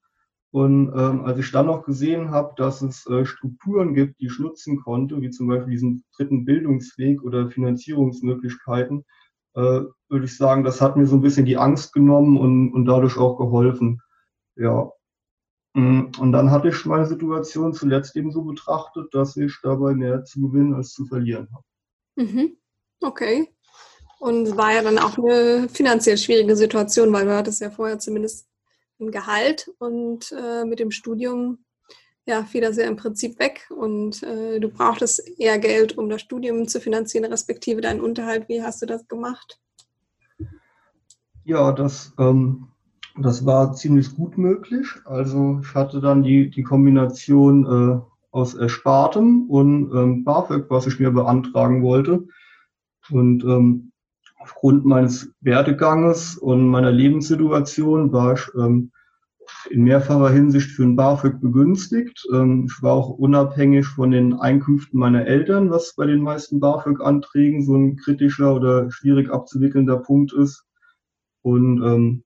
Und ähm, als ich dann noch gesehen habe, dass es äh, Strukturen gibt, die ich nutzen konnte, wie zum Beispiel diesen dritten Bildungsweg oder Finanzierungsmöglichkeiten, äh, würde ich sagen, das hat mir so ein bisschen die Angst genommen und, und dadurch auch geholfen. Ja. Mm, und dann hatte ich meine Situation zuletzt eben so betrachtet, dass ich dabei mehr zu gewinnen als zu verlieren habe. Mhm. Okay. Und war ja dann auch eine finanziell schwierige Situation, weil du hattest ja vorher zumindest ein Gehalt und äh, mit dem Studium ja, fiel das ja im Prinzip weg und äh, du brauchtest eher Geld, um das Studium zu finanzieren, respektive deinen Unterhalt. Wie hast du das gemacht? Ja, das, ähm, das war ziemlich gut möglich. Also ich hatte dann die, die Kombination äh, aus Erspartem und ähm, BAföG, was ich mir beantragen wollte. Und ähm, aufgrund meines Werdeganges und meiner Lebenssituation war ich ähm, in mehrfacher Hinsicht für ein BAföG begünstigt. Ähm, ich war auch unabhängig von den Einkünften meiner Eltern, was bei den meisten BAföG-Anträgen so ein kritischer oder schwierig abzuwickelnder Punkt ist. Und ähm,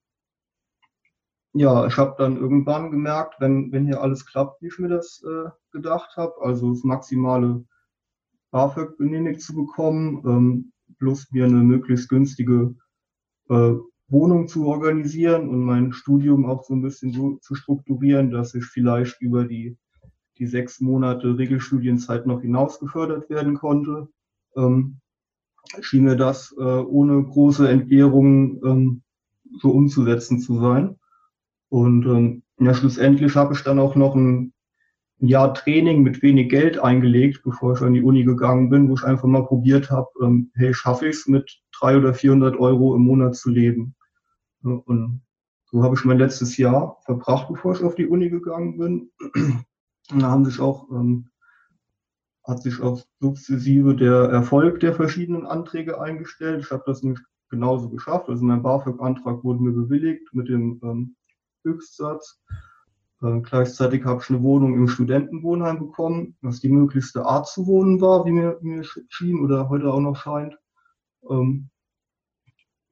ja, ich habe dann irgendwann gemerkt, wenn, wenn hier alles klappt, wie ich mir das äh, gedacht habe, also das maximale BAföG genehmigt zu bekommen, ähm, plus mir eine möglichst günstige äh, Wohnung zu organisieren und mein Studium auch so ein bisschen so zu strukturieren, dass ich vielleicht über die, die sechs Monate Regelstudienzeit noch hinaus gefördert werden konnte. Ähm, schien mir das äh, ohne große Entbehrungen ähm, so umzusetzen zu sein. Und ähm, ja, schlussendlich habe ich dann auch noch ein ein Jahr Training mit wenig Geld eingelegt, bevor ich an die Uni gegangen bin, wo ich einfach mal probiert habe, ähm, hey, schaffe ich es mit drei oder 400 Euro im Monat zu leben. Und so habe ich mein letztes Jahr verbracht, bevor ich auf die Uni gegangen bin. Und da haben sich auch, ähm, hat sich auch sukzessive der Erfolg der verschiedenen Anträge eingestellt. Ich habe das nicht genauso geschafft. Also mein BAföG-Antrag wurde mir bewilligt mit dem ähm, Höchstsatz. Äh, gleichzeitig habe ich eine Wohnung im Studentenwohnheim bekommen, was die möglichste Art zu wohnen war, wie mir, mir schien oder heute auch noch scheint. Ähm,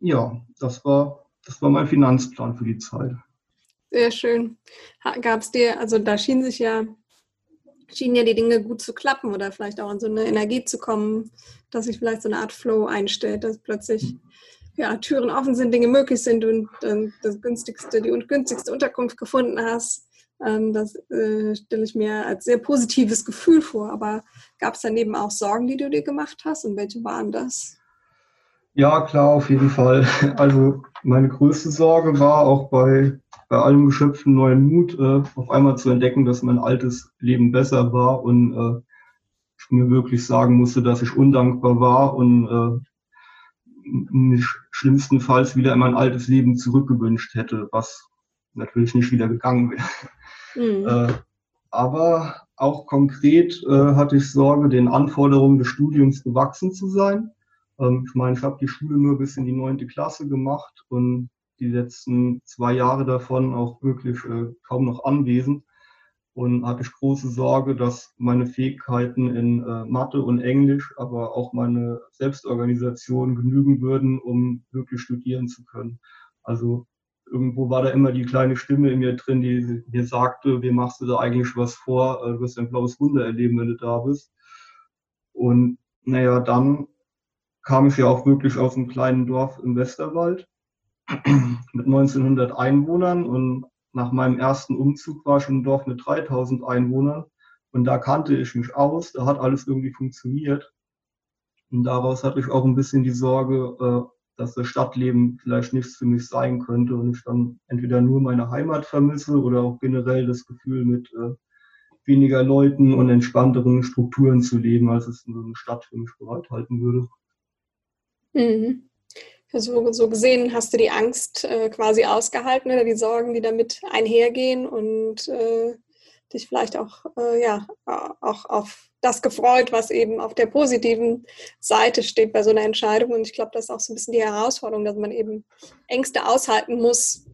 ja, das war, das war mein Finanzplan für die Zeit. Sehr schön. Gab es dir, also da schien sich ja, schienen ja die Dinge gut zu klappen oder vielleicht auch in so eine Energie zu kommen, dass sich vielleicht so eine Art Flow einstellt, dass plötzlich ja, Türen offen sind, Dinge möglich sind und äh, das günstigste, die günstigste Unterkunft gefunden hast ähm, das äh, stelle ich mir als sehr positives Gefühl vor. Aber gab es daneben auch Sorgen, die du dir gemacht hast? Und welche waren das? Ja, klar, auf jeden Fall. Also meine größte Sorge war auch bei, bei allem geschöpften neuen Mut, äh, auf einmal zu entdecken, dass mein altes Leben besser war und äh, ich mir wirklich sagen musste, dass ich undankbar war und äh, schlimmstenfalls wieder in mein altes Leben zurückgewünscht hätte, was natürlich nicht wieder gegangen wäre. Mhm. Äh, aber auch konkret äh, hatte ich Sorge, den Anforderungen des Studiums gewachsen zu sein. Ähm, ich meine, ich habe die Schule nur bis in die neunte Klasse gemacht und die letzten zwei Jahre davon auch wirklich äh, kaum noch anwesend. Und hatte ich große Sorge, dass meine Fähigkeiten in äh, Mathe und Englisch, aber auch meine Selbstorganisation genügen würden, um wirklich studieren zu können. Also irgendwo war da immer die kleine Stimme in mir drin, die mir sagte, wie machst du da eigentlich was vor? Äh, du wirst ein blaues Wunder erleben, wenn du da bist. Und naja, dann kam ich ja auch wirklich aus einem kleinen Dorf im Westerwald mit 1900 Einwohnern und nach meinem ersten Umzug war ich ein Dorf mit 3000 Einwohnern und da kannte ich mich aus, da hat alles irgendwie funktioniert. Und daraus hatte ich auch ein bisschen die Sorge, äh, dass das Stadtleben vielleicht nichts für mich sein könnte und ich dann entweder nur meine Heimat vermisse oder auch generell das Gefühl mit äh, weniger Leuten und entspannteren Strukturen zu leben, als es eine Stadt für mich bereithalten würde. Mhm. So, so gesehen hast du die Angst äh, quasi ausgehalten oder die Sorgen, die damit einhergehen und äh, dich vielleicht auch, äh, ja, auch auf das gefreut, was eben auf der positiven Seite steht bei so einer Entscheidung. Und ich glaube, das ist auch so ein bisschen die Herausforderung, dass man eben Ängste aushalten muss,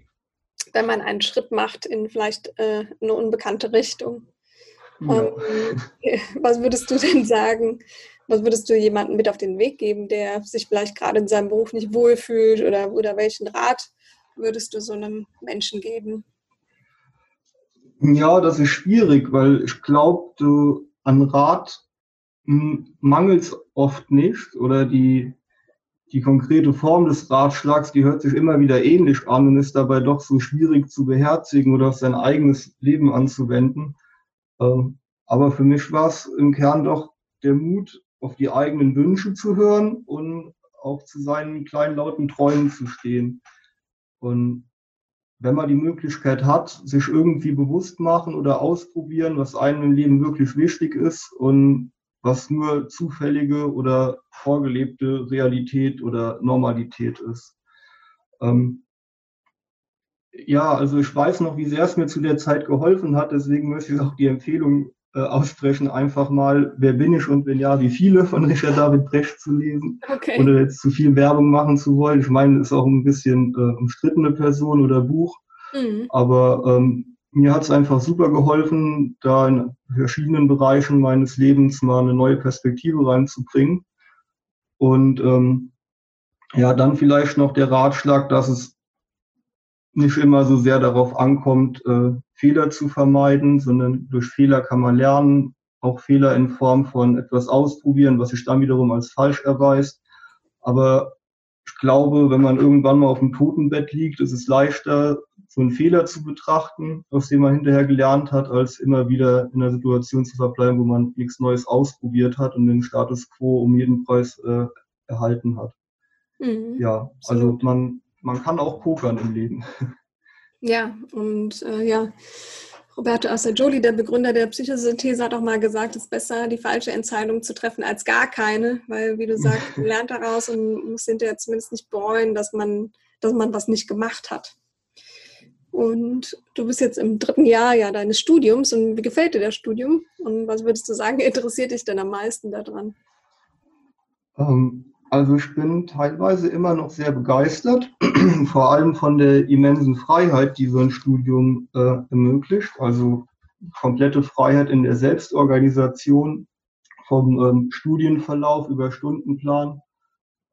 wenn man einen Schritt macht in vielleicht äh, eine unbekannte Richtung. Ja. Ähm, was würdest du denn sagen? Was würdest du jemandem mit auf den Weg geben, der sich vielleicht gerade in seinem Beruf nicht wohlfühlt oder, oder welchen Rat würdest du so einem Menschen geben? Ja, das ist schwierig, weil ich glaube, an Rat mangelt es oft nicht oder die, die konkrete Form des Ratschlags, die hört sich immer wieder ähnlich an und ist dabei doch so schwierig zu beherzigen oder auf sein eigenes Leben anzuwenden. Ähm, aber für mich war es im Kern doch der Mut, auf die eigenen Wünsche zu hören und auch zu seinen kleinen lauten Träumen zu stehen. Und wenn man die Möglichkeit hat, sich irgendwie bewusst machen oder ausprobieren, was einem im Leben wirklich wichtig ist und was nur zufällige oder vorgelebte Realität oder Normalität ist. Ähm, ja, also ich weiß noch, wie sehr es mir zu der Zeit geholfen hat, deswegen möchte ich auch die Empfehlung äh, aussprechen, einfach mal, wer bin ich und wenn ja, wie viele von Richard David Brecht zu lesen, okay. ohne jetzt zu viel Werbung machen zu wollen. Ich meine, ist auch ein bisschen äh, umstrittene Person oder Buch, mhm. aber ähm, mir hat es einfach super geholfen, da in verschiedenen Bereichen meines Lebens mal eine neue Perspektive reinzubringen. Und ähm, ja, dann vielleicht noch der Ratschlag, dass es nicht immer so sehr darauf ankommt, äh, Fehler zu vermeiden, sondern durch Fehler kann man lernen, auch Fehler in Form von etwas ausprobieren, was sich dann wiederum als falsch erweist. Aber ich glaube, wenn man irgendwann mal auf dem Totenbett liegt, ist es leichter, so einen Fehler zu betrachten, aus dem man hinterher gelernt hat, als immer wieder in einer Situation zu verbleiben, wo man nichts Neues ausprobiert hat und den Status quo um jeden Preis äh, erhalten hat. Mhm. Ja, also man, man kann auch pokern im Leben. Ja, und äh, ja, Roberto Assagioli, der Begründer der Psychosynthese, hat auch mal gesagt, es ist besser, die falsche Entscheidung zu treffen, als gar keine, weil, wie du sagst, man lernt daraus und muss hinterher zumindest nicht bereuen, dass man, dass man was nicht gemacht hat. Und du bist jetzt im dritten Jahr ja deines Studiums und wie gefällt dir das Studium? Und was würdest du sagen, interessiert dich denn am meisten daran? Um, also ich bin teilweise immer noch sehr begeistert, vor allem von der immensen Freiheit, die so ein Studium äh, ermöglicht. Also komplette Freiheit in der Selbstorganisation vom ähm, Studienverlauf über Stundenplan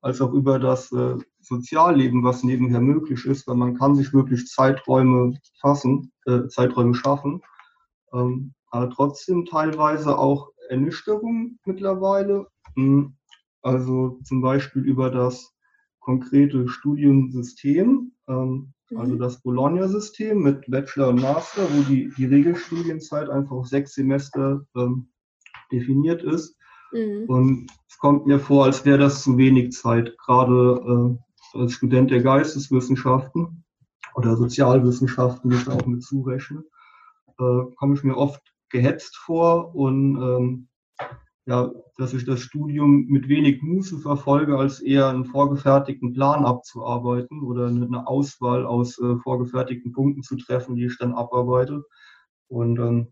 als auch über das äh, Sozialleben, was nebenher möglich ist, weil man kann sich wirklich Zeiträume fassen, äh, Zeiträume schaffen, ähm, aber trotzdem teilweise auch Ernüchterung mittlerweile. Hm also zum Beispiel über das konkrete Studiensystem, ähm, mhm. also das Bologna-System mit Bachelor und Master, wo die, die Regelstudienzeit einfach auf sechs Semester ähm, definiert ist. Mhm. Und es kommt mir vor, als wäre das zu wenig Zeit, gerade äh, als Student der Geisteswissenschaften oder Sozialwissenschaften, ich auch mit zurechne, äh, komme ich mir oft gehetzt vor und ähm, ja, dass ich das Studium mit wenig Muße verfolge, als eher einen vorgefertigten Plan abzuarbeiten oder eine Auswahl aus äh, vorgefertigten Punkten zu treffen, die ich dann abarbeite. Und ähm,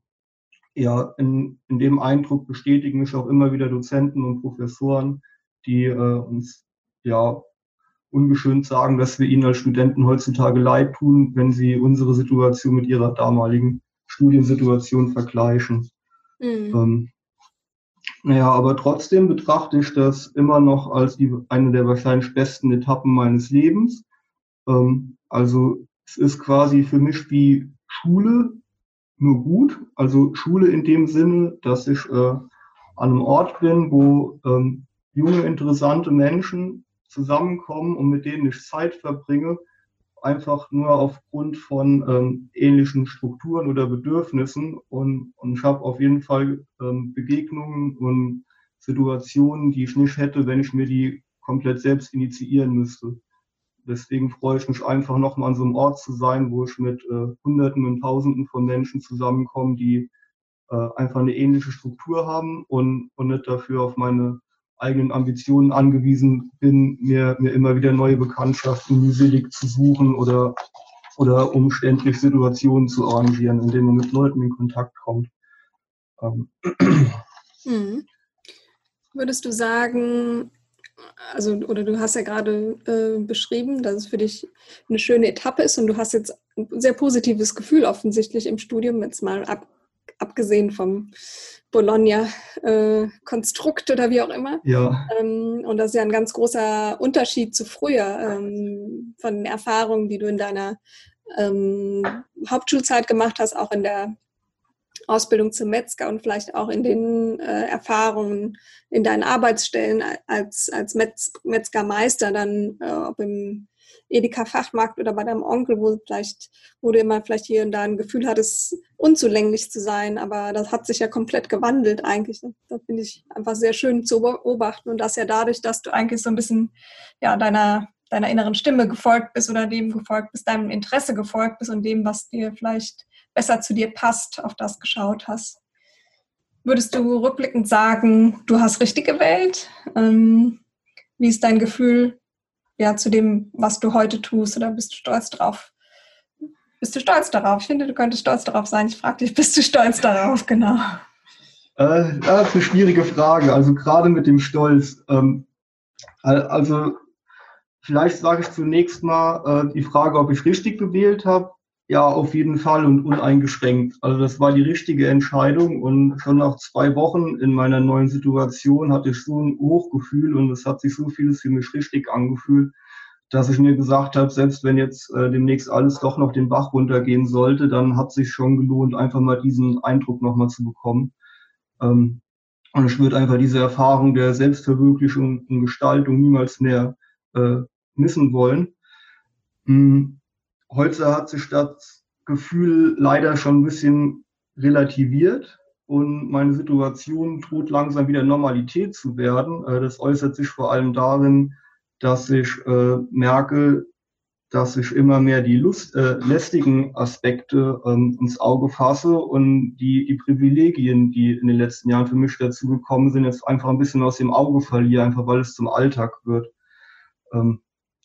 ja, in, in dem Eindruck bestätigen mich auch immer wieder Dozenten und Professoren, die äh, uns ja ungeschönt sagen, dass wir ihnen als Studenten heutzutage leid tun, wenn sie unsere Situation mit ihrer damaligen Studiensituation vergleichen. Mhm. Ähm, naja, aber trotzdem betrachte ich das immer noch als die, eine der wahrscheinlich besten Etappen meines Lebens. Ähm, also es ist quasi für mich wie Schule nur gut. Also Schule in dem Sinne, dass ich äh, an einem Ort bin, wo ähm, junge, interessante Menschen zusammenkommen und mit denen ich Zeit verbringe, einfach nur aufgrund von ähm, ähnlichen Strukturen oder Bedürfnissen. Und, und ich habe auf jeden Fall ähm, Begegnungen und Situationen, die ich nicht hätte, wenn ich mir die komplett selbst initiieren müsste. Deswegen freue ich mich einfach nochmal an so einem Ort zu sein, wo ich mit äh, Hunderten und Tausenden von Menschen zusammenkomme, die äh, einfach eine ähnliche Struktur haben und, und nicht dafür auf meine eigenen Ambitionen angewiesen bin, mir, mir immer wieder neue Bekanntschaften mühselig zu suchen oder, oder umständlich Situationen zu arrangieren, in denen man mit Leuten in Kontakt kommt. Ähm. Mhm. Würdest du sagen, also, oder du hast ja gerade äh, beschrieben, dass es für dich eine schöne Etappe ist und du hast jetzt ein sehr positives Gefühl offensichtlich im Studium, jetzt mal ab, abgesehen vom Bologna-Konstrukt äh, oder wie auch immer. Ja. Ähm, und das ist ja ein ganz großer Unterschied zu früher ähm, von den Erfahrungen, die du in deiner ähm, Hauptschulzeit gemacht hast, auch in der Ausbildung zum Metzger und vielleicht auch in den äh, Erfahrungen in deinen Arbeitsstellen als, als Metz, Metzgermeister, dann äh, ob im Edeka-Fachmarkt oder bei deinem Onkel, wo vielleicht, wo du immer vielleicht hier und da ein Gefühl hattest, unzulänglich zu sein, aber das hat sich ja komplett gewandelt eigentlich. Das finde ich einfach sehr schön zu beobachten und das ja dadurch, dass du eigentlich so ein bisschen ja, deiner, deiner inneren Stimme gefolgt bist oder dem gefolgt bist, deinem Interesse gefolgt bist und dem, was dir vielleicht besser zu dir passt, auf das geschaut hast. Würdest du rückblickend sagen, du hast richtig gewählt? Ähm, wie ist dein Gefühl ja, zu dem, was du heute tust? Oder bist du stolz drauf? Bist du stolz darauf? Ich finde, du könntest stolz darauf sein. Ich frage dich, bist du stolz darauf? Genau. Äh, das ist eine schwierige Frage. Also gerade mit dem Stolz. Ähm, also vielleicht sage ich zunächst mal äh, die Frage, ob ich richtig gewählt habe. Ja, auf jeden Fall und uneingeschränkt. Also das war die richtige Entscheidung und schon nach zwei Wochen in meiner neuen Situation hatte ich so ein Hochgefühl und es hat sich so vieles für mich richtig angefühlt, dass ich mir gesagt habe, selbst wenn jetzt äh, demnächst alles doch noch den Bach runtergehen sollte, dann hat sich schon gelohnt, einfach mal diesen Eindruck nochmal zu bekommen. Ähm, und ich würde einfach diese Erfahrung der Selbstverwirklichung und Gestaltung niemals mehr äh, missen wollen. Hm Heute hat sich das Gefühl leider schon ein bisschen relativiert und meine Situation droht langsam wieder Normalität zu werden. Äh, das äußert sich vor allem darin, dass ich äh, merke, dass ich immer mehr die Lust, äh, lästigen Aspekte ähm, ins Auge fasse und die, die Privilegien, die in den letzten Jahren für mich dazu gekommen sind, jetzt einfach ein bisschen aus dem Auge verliere, einfach weil es zum Alltag wird. Ähm,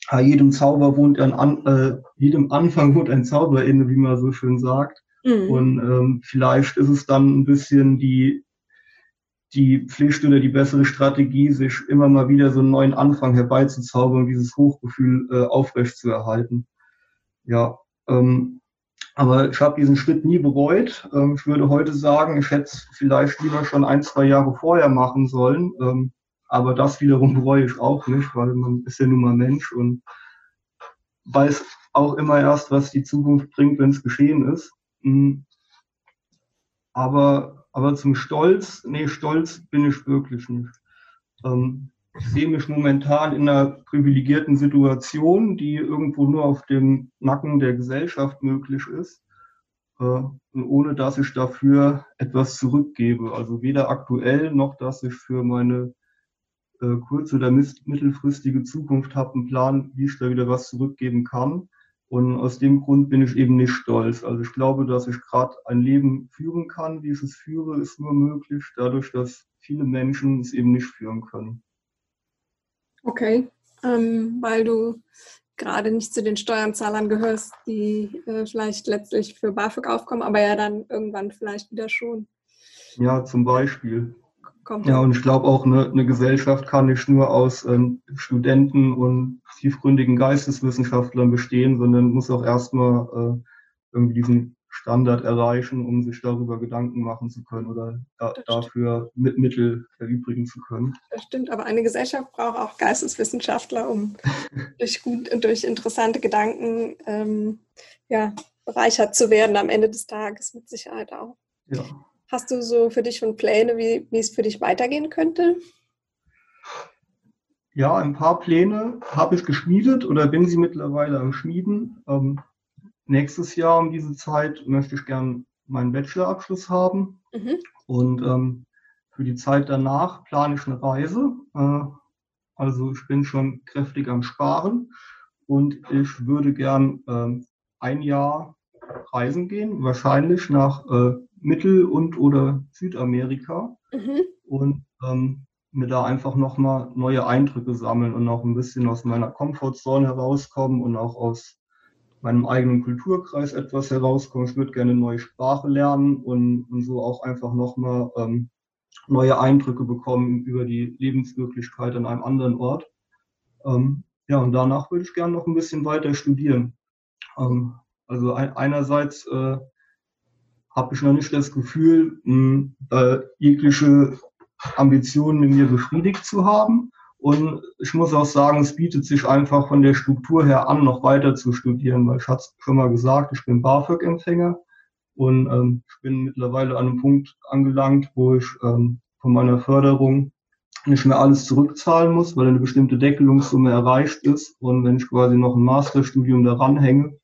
Ah, jedem Zauber wohnt ein an, äh, jedem Anfang wohnt ein Zauber inne, wie man so schön sagt. Mhm. Und ähm, vielleicht ist es dann ein bisschen die die Pflicht oder die bessere Strategie, sich immer mal wieder so einen neuen Anfang herbeizuzaubern, dieses Hochgefühl äh, aufrechtzuerhalten. Ja, ähm, aber ich habe diesen Schritt nie bereut. Ähm, ich würde heute sagen, ich hätte es vielleicht lieber schon ein, zwei Jahre vorher machen sollen. Ähm, aber das wiederum bereue ich auch nicht, weil man ist ja nun mal Mensch und weiß auch immer erst, was die Zukunft bringt, wenn es geschehen ist. Mhm. Aber, aber zum Stolz, nee, stolz bin ich wirklich nicht. Ähm, ich sehe mich momentan in einer privilegierten Situation, die irgendwo nur auf dem Nacken der Gesellschaft möglich ist, äh, ohne dass ich dafür etwas zurückgebe. Also weder aktuell noch, dass ich für meine äh, kurz- oder mittelfristige Zukunft habe, einen Plan, wie ich da wieder was zurückgeben kann. Und aus dem Grund bin ich eben nicht stolz. Also ich glaube, dass ich gerade ein Leben führen kann. Wie ich es führe, ist nur möglich, dadurch, dass viele Menschen es eben nicht führen können. Okay, ähm, weil du gerade nicht zu den Steuerzahlern gehörst, die äh, vielleicht letztlich für BAföG aufkommen, aber ja dann irgendwann vielleicht wieder schon. Ja, zum Beispiel. Kommt ja, und ich glaube auch, eine, eine, Gesellschaft kann nicht nur aus ähm, Studenten und tiefgründigen Geisteswissenschaftlern bestehen, sondern muss auch erstmal äh, irgendwie diesen Standard erreichen, um sich darüber Gedanken machen zu können oder da, dafür mit Mittel erübrigen zu können. Das stimmt, aber eine Gesellschaft braucht auch Geisteswissenschaftler, um durch gut und durch interessante Gedanken ähm, ja, bereichert zu werden am Ende des Tages mit Sicherheit auch. Ja. Hast du so für dich schon Pläne, wie, wie es für dich weitergehen könnte? Ja, ein paar Pläne habe ich geschmiedet oder bin sie mittlerweile am Schmieden. Ähm, nächstes Jahr um diese Zeit möchte ich gern meinen Bachelorabschluss haben. Mhm. Und ähm, für die Zeit danach plane ich eine Reise. Äh, also ich bin schon kräftig am Sparen und ich würde gern äh, ein Jahr reisen gehen, wahrscheinlich nach äh, Mittel- und oder Südamerika mhm. und ähm, mir da einfach nochmal neue Eindrücke sammeln und auch ein bisschen aus meiner Komfortzone herauskommen und auch aus meinem eigenen Kulturkreis etwas herauskommen. Ich würde gerne eine neue Sprache lernen und, und so auch einfach nochmal ähm, neue Eindrücke bekommen über die Lebenswirklichkeit an einem anderen Ort. Ähm, ja, und danach würde ich gerne noch ein bisschen weiter studieren. Ähm, also ein, einerseits äh, habe ich noch nicht das Gefühl, äh, jegliche Ambitionen in mir befriedigt zu haben. Und ich muss auch sagen, es bietet sich einfach von der Struktur her an, noch weiter zu studieren, weil ich hatte schon mal gesagt, ich bin BAföG-Empfänger und ähm, ich bin mittlerweile an einem Punkt angelangt, wo ich ähm, von meiner Förderung nicht mehr alles zurückzahlen muss, weil eine bestimmte Deckelungssumme erreicht ist. Und wenn ich quasi noch ein Masterstudium daran hänge,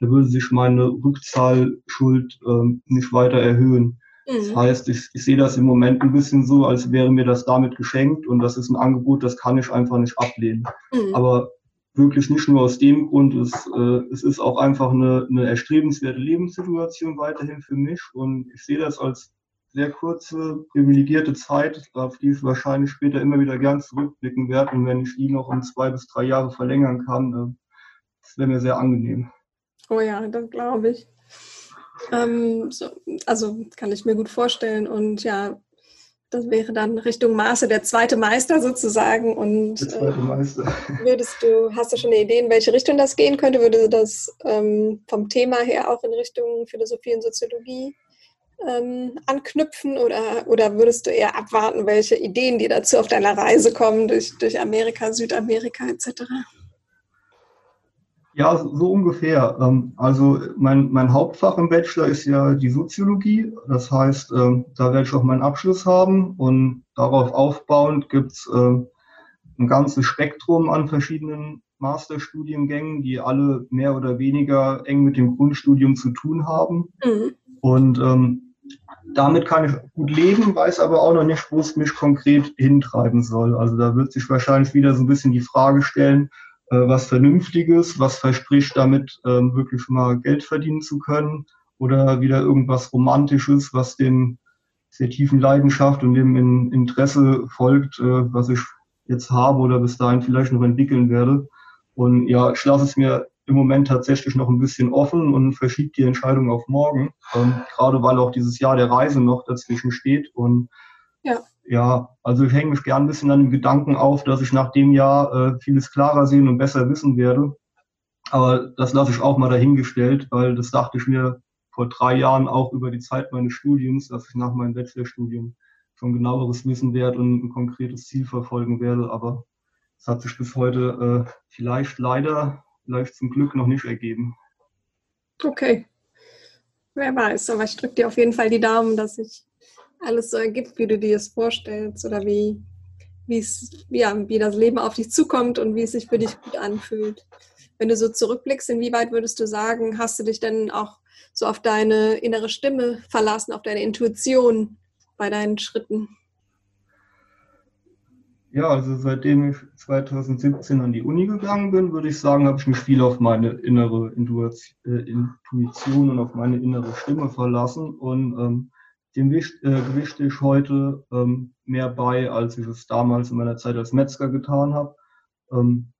da würde sich meine Rückzahlschuld ähm, nicht weiter erhöhen. Das mhm. heißt, ich, ich sehe das im Moment ein bisschen so, als wäre mir das damit geschenkt und das ist ein Angebot, das kann ich einfach nicht ablehnen. Mhm. Aber wirklich nicht nur aus dem Grund, es, äh, es ist auch einfach eine, eine erstrebenswerte Lebenssituation weiterhin für mich und ich sehe das als sehr kurze, privilegierte Zeit, auf die ich wahrscheinlich später immer wieder gern zurückblicken werde und wenn ich die noch um zwei bis drei Jahre verlängern kann, äh, das wäre mir sehr angenehm. Oh ja, das glaube ich. Ähm, so, also kann ich mir gut vorstellen. Und ja, das wäre dann Richtung Maße der zweite Meister sozusagen. Und der zweite äh, Meister. würdest du, hast du schon eine Idee, in welche Richtung das gehen könnte? Würde das ähm, vom Thema her auch in Richtung Philosophie und Soziologie ähm, anknüpfen oder, oder würdest du eher abwarten, welche Ideen dir dazu auf deiner Reise kommen durch, durch Amerika, Südamerika etc.? Ja, so ungefähr. Ähm, also mein, mein Hauptfach im Bachelor ist ja die Soziologie. Das heißt, ähm, da werde ich auch meinen Abschluss haben und darauf aufbauend gibt es ähm, ein ganzes Spektrum an verschiedenen Masterstudiengängen, die alle mehr oder weniger eng mit dem Grundstudium zu tun haben. Mhm. Und ähm, damit kann ich gut leben, weiß aber auch noch nicht, wo es mich konkret hintreiben soll. Also da wird sich wahrscheinlich wieder so ein bisschen die Frage stellen, was Vernünftiges, was verspricht damit ähm, wirklich mal Geld verdienen zu können oder wieder irgendwas Romantisches, was dem sehr tiefen Leidenschaft und dem Interesse folgt, äh, was ich jetzt habe oder bis dahin vielleicht noch entwickeln werde. Und ja, ich lasse es mir im Moment tatsächlich noch ein bisschen offen und verschiebt die Entscheidung auf morgen, ähm, gerade weil auch dieses Jahr der Reise noch dazwischen steht. Und ja. Ja, also ich hänge mich gern ein bisschen an dem Gedanken auf, dass ich nach dem Jahr äh, vieles klarer sehen und besser wissen werde. Aber das lasse ich auch mal dahingestellt, weil das dachte ich mir vor drei Jahren auch über die Zeit meines Studiums, dass ich nach meinem Bachelorstudium schon genaueres wissen werde und ein konkretes Ziel verfolgen werde. Aber es hat sich bis heute äh, vielleicht leider, vielleicht zum Glück noch nicht ergeben. Okay. Wer weiß, aber ich drücke dir auf jeden Fall die Daumen, dass ich alles so ergibt, wie du dir es vorstellst oder wie, ja, wie das Leben auf dich zukommt und wie es sich für dich gut anfühlt. Wenn du so zurückblickst, inwieweit würdest du sagen, hast du dich denn auch so auf deine innere Stimme verlassen, auf deine Intuition bei deinen Schritten? Ja, also seitdem ich 2017 an die Uni gegangen bin, würde ich sagen, habe ich mich viel auf meine innere äh, Intuition und auf meine innere Stimme verlassen. Und ähm, dem äh, gewichte ich heute ähm, mehr bei, als ich es damals in meiner Zeit als Metzger getan habe. Ähm,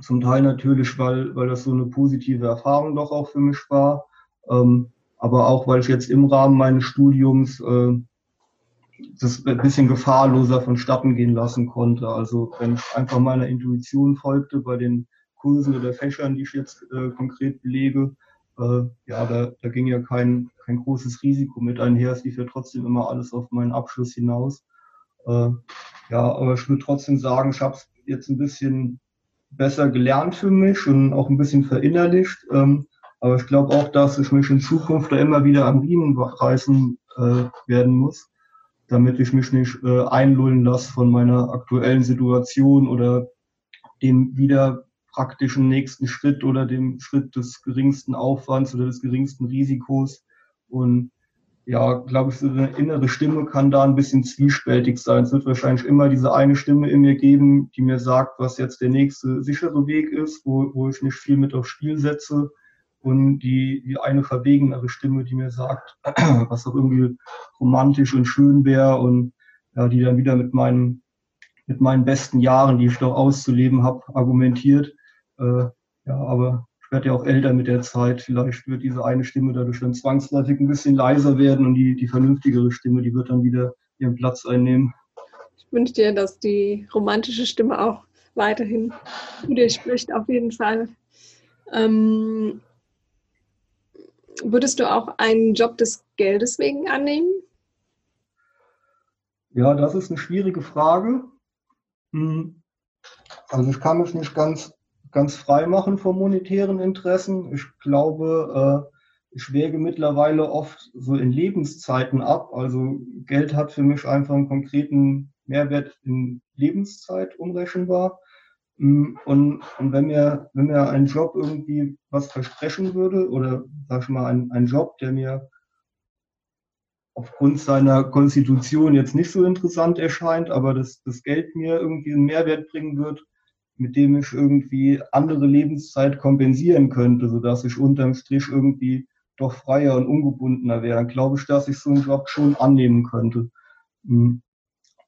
zum Teil natürlich, weil, weil das so eine positive Erfahrung doch auch für mich war, ähm, aber auch, weil ich jetzt im Rahmen meines Studiums äh, das ein bisschen gefahrloser vonstatten gehen lassen konnte. Also wenn ich einfach meiner Intuition folgte bei den Kursen oder Fächern, die ich jetzt äh, konkret belege, äh, ja, da, da ging ja kein, kein großes Risiko mit einher. Es lief ja trotzdem immer alles auf meinen Abschluss hinaus. Äh, ja, aber ich würde trotzdem sagen, ich habe es jetzt ein bisschen besser gelernt für mich und auch ein bisschen verinnerlicht. Ähm, aber ich glaube auch, dass ich mich in Zukunft da immer wieder am Riemen reißen äh, werden muss, damit ich mich nicht äh, einlullen lasse von meiner aktuellen Situation oder dem wieder praktischen nächsten Schritt oder dem Schritt des geringsten Aufwands oder des geringsten Risikos. Und ja, glaube ich, so eine innere Stimme kann da ein bisschen zwiespältig sein. Es wird wahrscheinlich immer diese eine Stimme in mir geben, die mir sagt, was jetzt der nächste sichere Weg ist, wo, wo ich nicht viel mit aufs Spiel setze. Und die, die eine verwegenere Stimme, die mir sagt, was auch irgendwie romantisch und schön wäre und ja, die dann wieder mit meinen, mit meinen besten Jahren, die ich doch auszuleben habe, argumentiert. Äh, ja, aber ich werde ja auch älter mit der Zeit. Vielleicht wird diese eine Stimme dadurch dann zwangsläufig ein bisschen leiser werden und die, die vernünftigere Stimme, die wird dann wieder ihren Platz einnehmen. Ich wünsche dir, dass die romantische Stimme auch weiterhin zu dir spricht, auf jeden Fall. Ähm, würdest du auch einen Job des Geldes wegen annehmen? Ja, das ist eine schwierige Frage. Hm. Also ich kann mich nicht ganz, ganz frei machen von monetären Interessen. Ich glaube, äh, ich wäge mittlerweile oft so in Lebenszeiten ab. Also Geld hat für mich einfach einen konkreten Mehrwert in Lebenszeit unrechenbar. Mm, und, und wenn mir, wenn mir ein Job irgendwie was versprechen würde, oder sag ich mal, ein, ein Job, der mir aufgrund seiner Konstitution jetzt nicht so interessant erscheint, aber das, das Geld mir irgendwie einen Mehrwert bringen wird, mit dem ich irgendwie andere Lebenszeit kompensieren könnte, sodass ich unterm Strich irgendwie doch freier und ungebundener wäre, dann glaube ich, dass ich so einen Job schon annehmen könnte. Hm.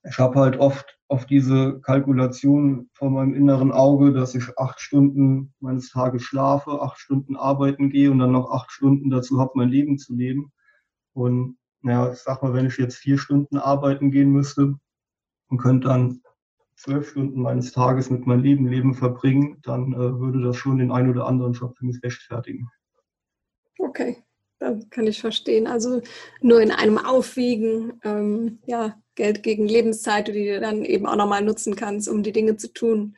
Ich habe halt oft auf diese Kalkulation vor meinem inneren Auge, dass ich acht Stunden meines Tages schlafe, acht Stunden arbeiten gehe und dann noch acht Stunden dazu habe, mein Leben zu leben. Und naja, ich sag mal, wenn ich jetzt vier Stunden arbeiten gehen müsste und könnte dann zwölf Stunden meines Tages mit meinem Leben Leben verbringen, dann äh, würde das schon den einen oder anderen Job für mich rechtfertigen. Okay, das kann ich verstehen. Also nur in einem Aufwiegen, ähm, ja, Geld gegen Lebenszeit, die du dann eben auch nochmal nutzen kannst, um die Dinge zu tun,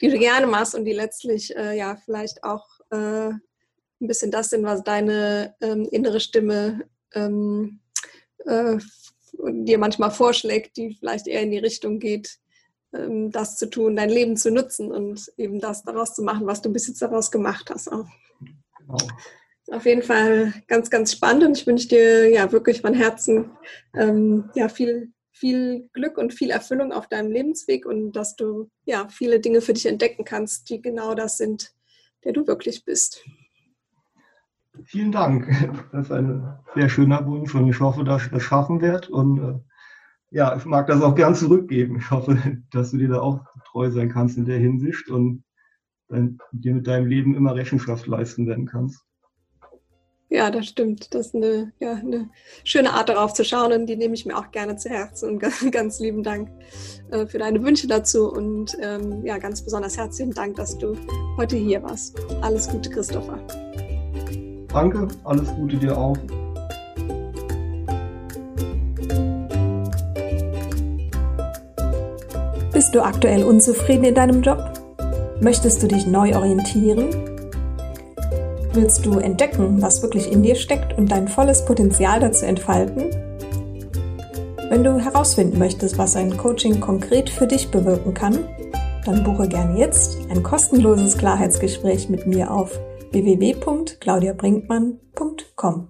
die du gerne machst und die letztlich äh, ja vielleicht auch äh, ein bisschen das sind, was deine ähm, innere Stimme ähm, äh, dir manchmal vorschlägt, die vielleicht eher in die Richtung geht, das zu tun, dein Leben zu nutzen und eben das daraus zu machen, was du bis jetzt daraus gemacht hast. Auch. Genau. Auf jeden Fall ganz, ganz spannend und ich wünsche dir ja wirklich von Herzen ähm, ja, viel, viel Glück und viel Erfüllung auf deinem Lebensweg und dass du ja viele Dinge für dich entdecken kannst, die genau das sind, der du wirklich bist. Vielen Dank. Das ist ein sehr schöner Wunsch und ich hoffe, dass ich das schaffen werde. Und äh, ja, ich mag das auch gern zurückgeben. Ich hoffe, dass du dir da auch treu sein kannst in der Hinsicht und dein, dir mit deinem Leben immer Rechenschaft leisten werden kannst. Ja, das stimmt. Das ist eine, ja, eine schöne Art darauf zu schauen und die nehme ich mir auch gerne zu Herzen. Und ganz, ganz lieben Dank äh, für deine Wünsche dazu und ähm, ja, ganz besonders herzlichen Dank, dass du heute hier warst. Alles Gute, Christopher. Danke, alles Gute dir auch. Bist du aktuell unzufrieden in deinem Job? Möchtest du dich neu orientieren? Willst du entdecken, was wirklich in dir steckt und dein volles Potenzial dazu entfalten? Wenn du herausfinden möchtest, was ein Coaching konkret für dich bewirken kann, dann buche gerne jetzt ein kostenloses Klarheitsgespräch mit mir auf www.claudiabrinkmann.com.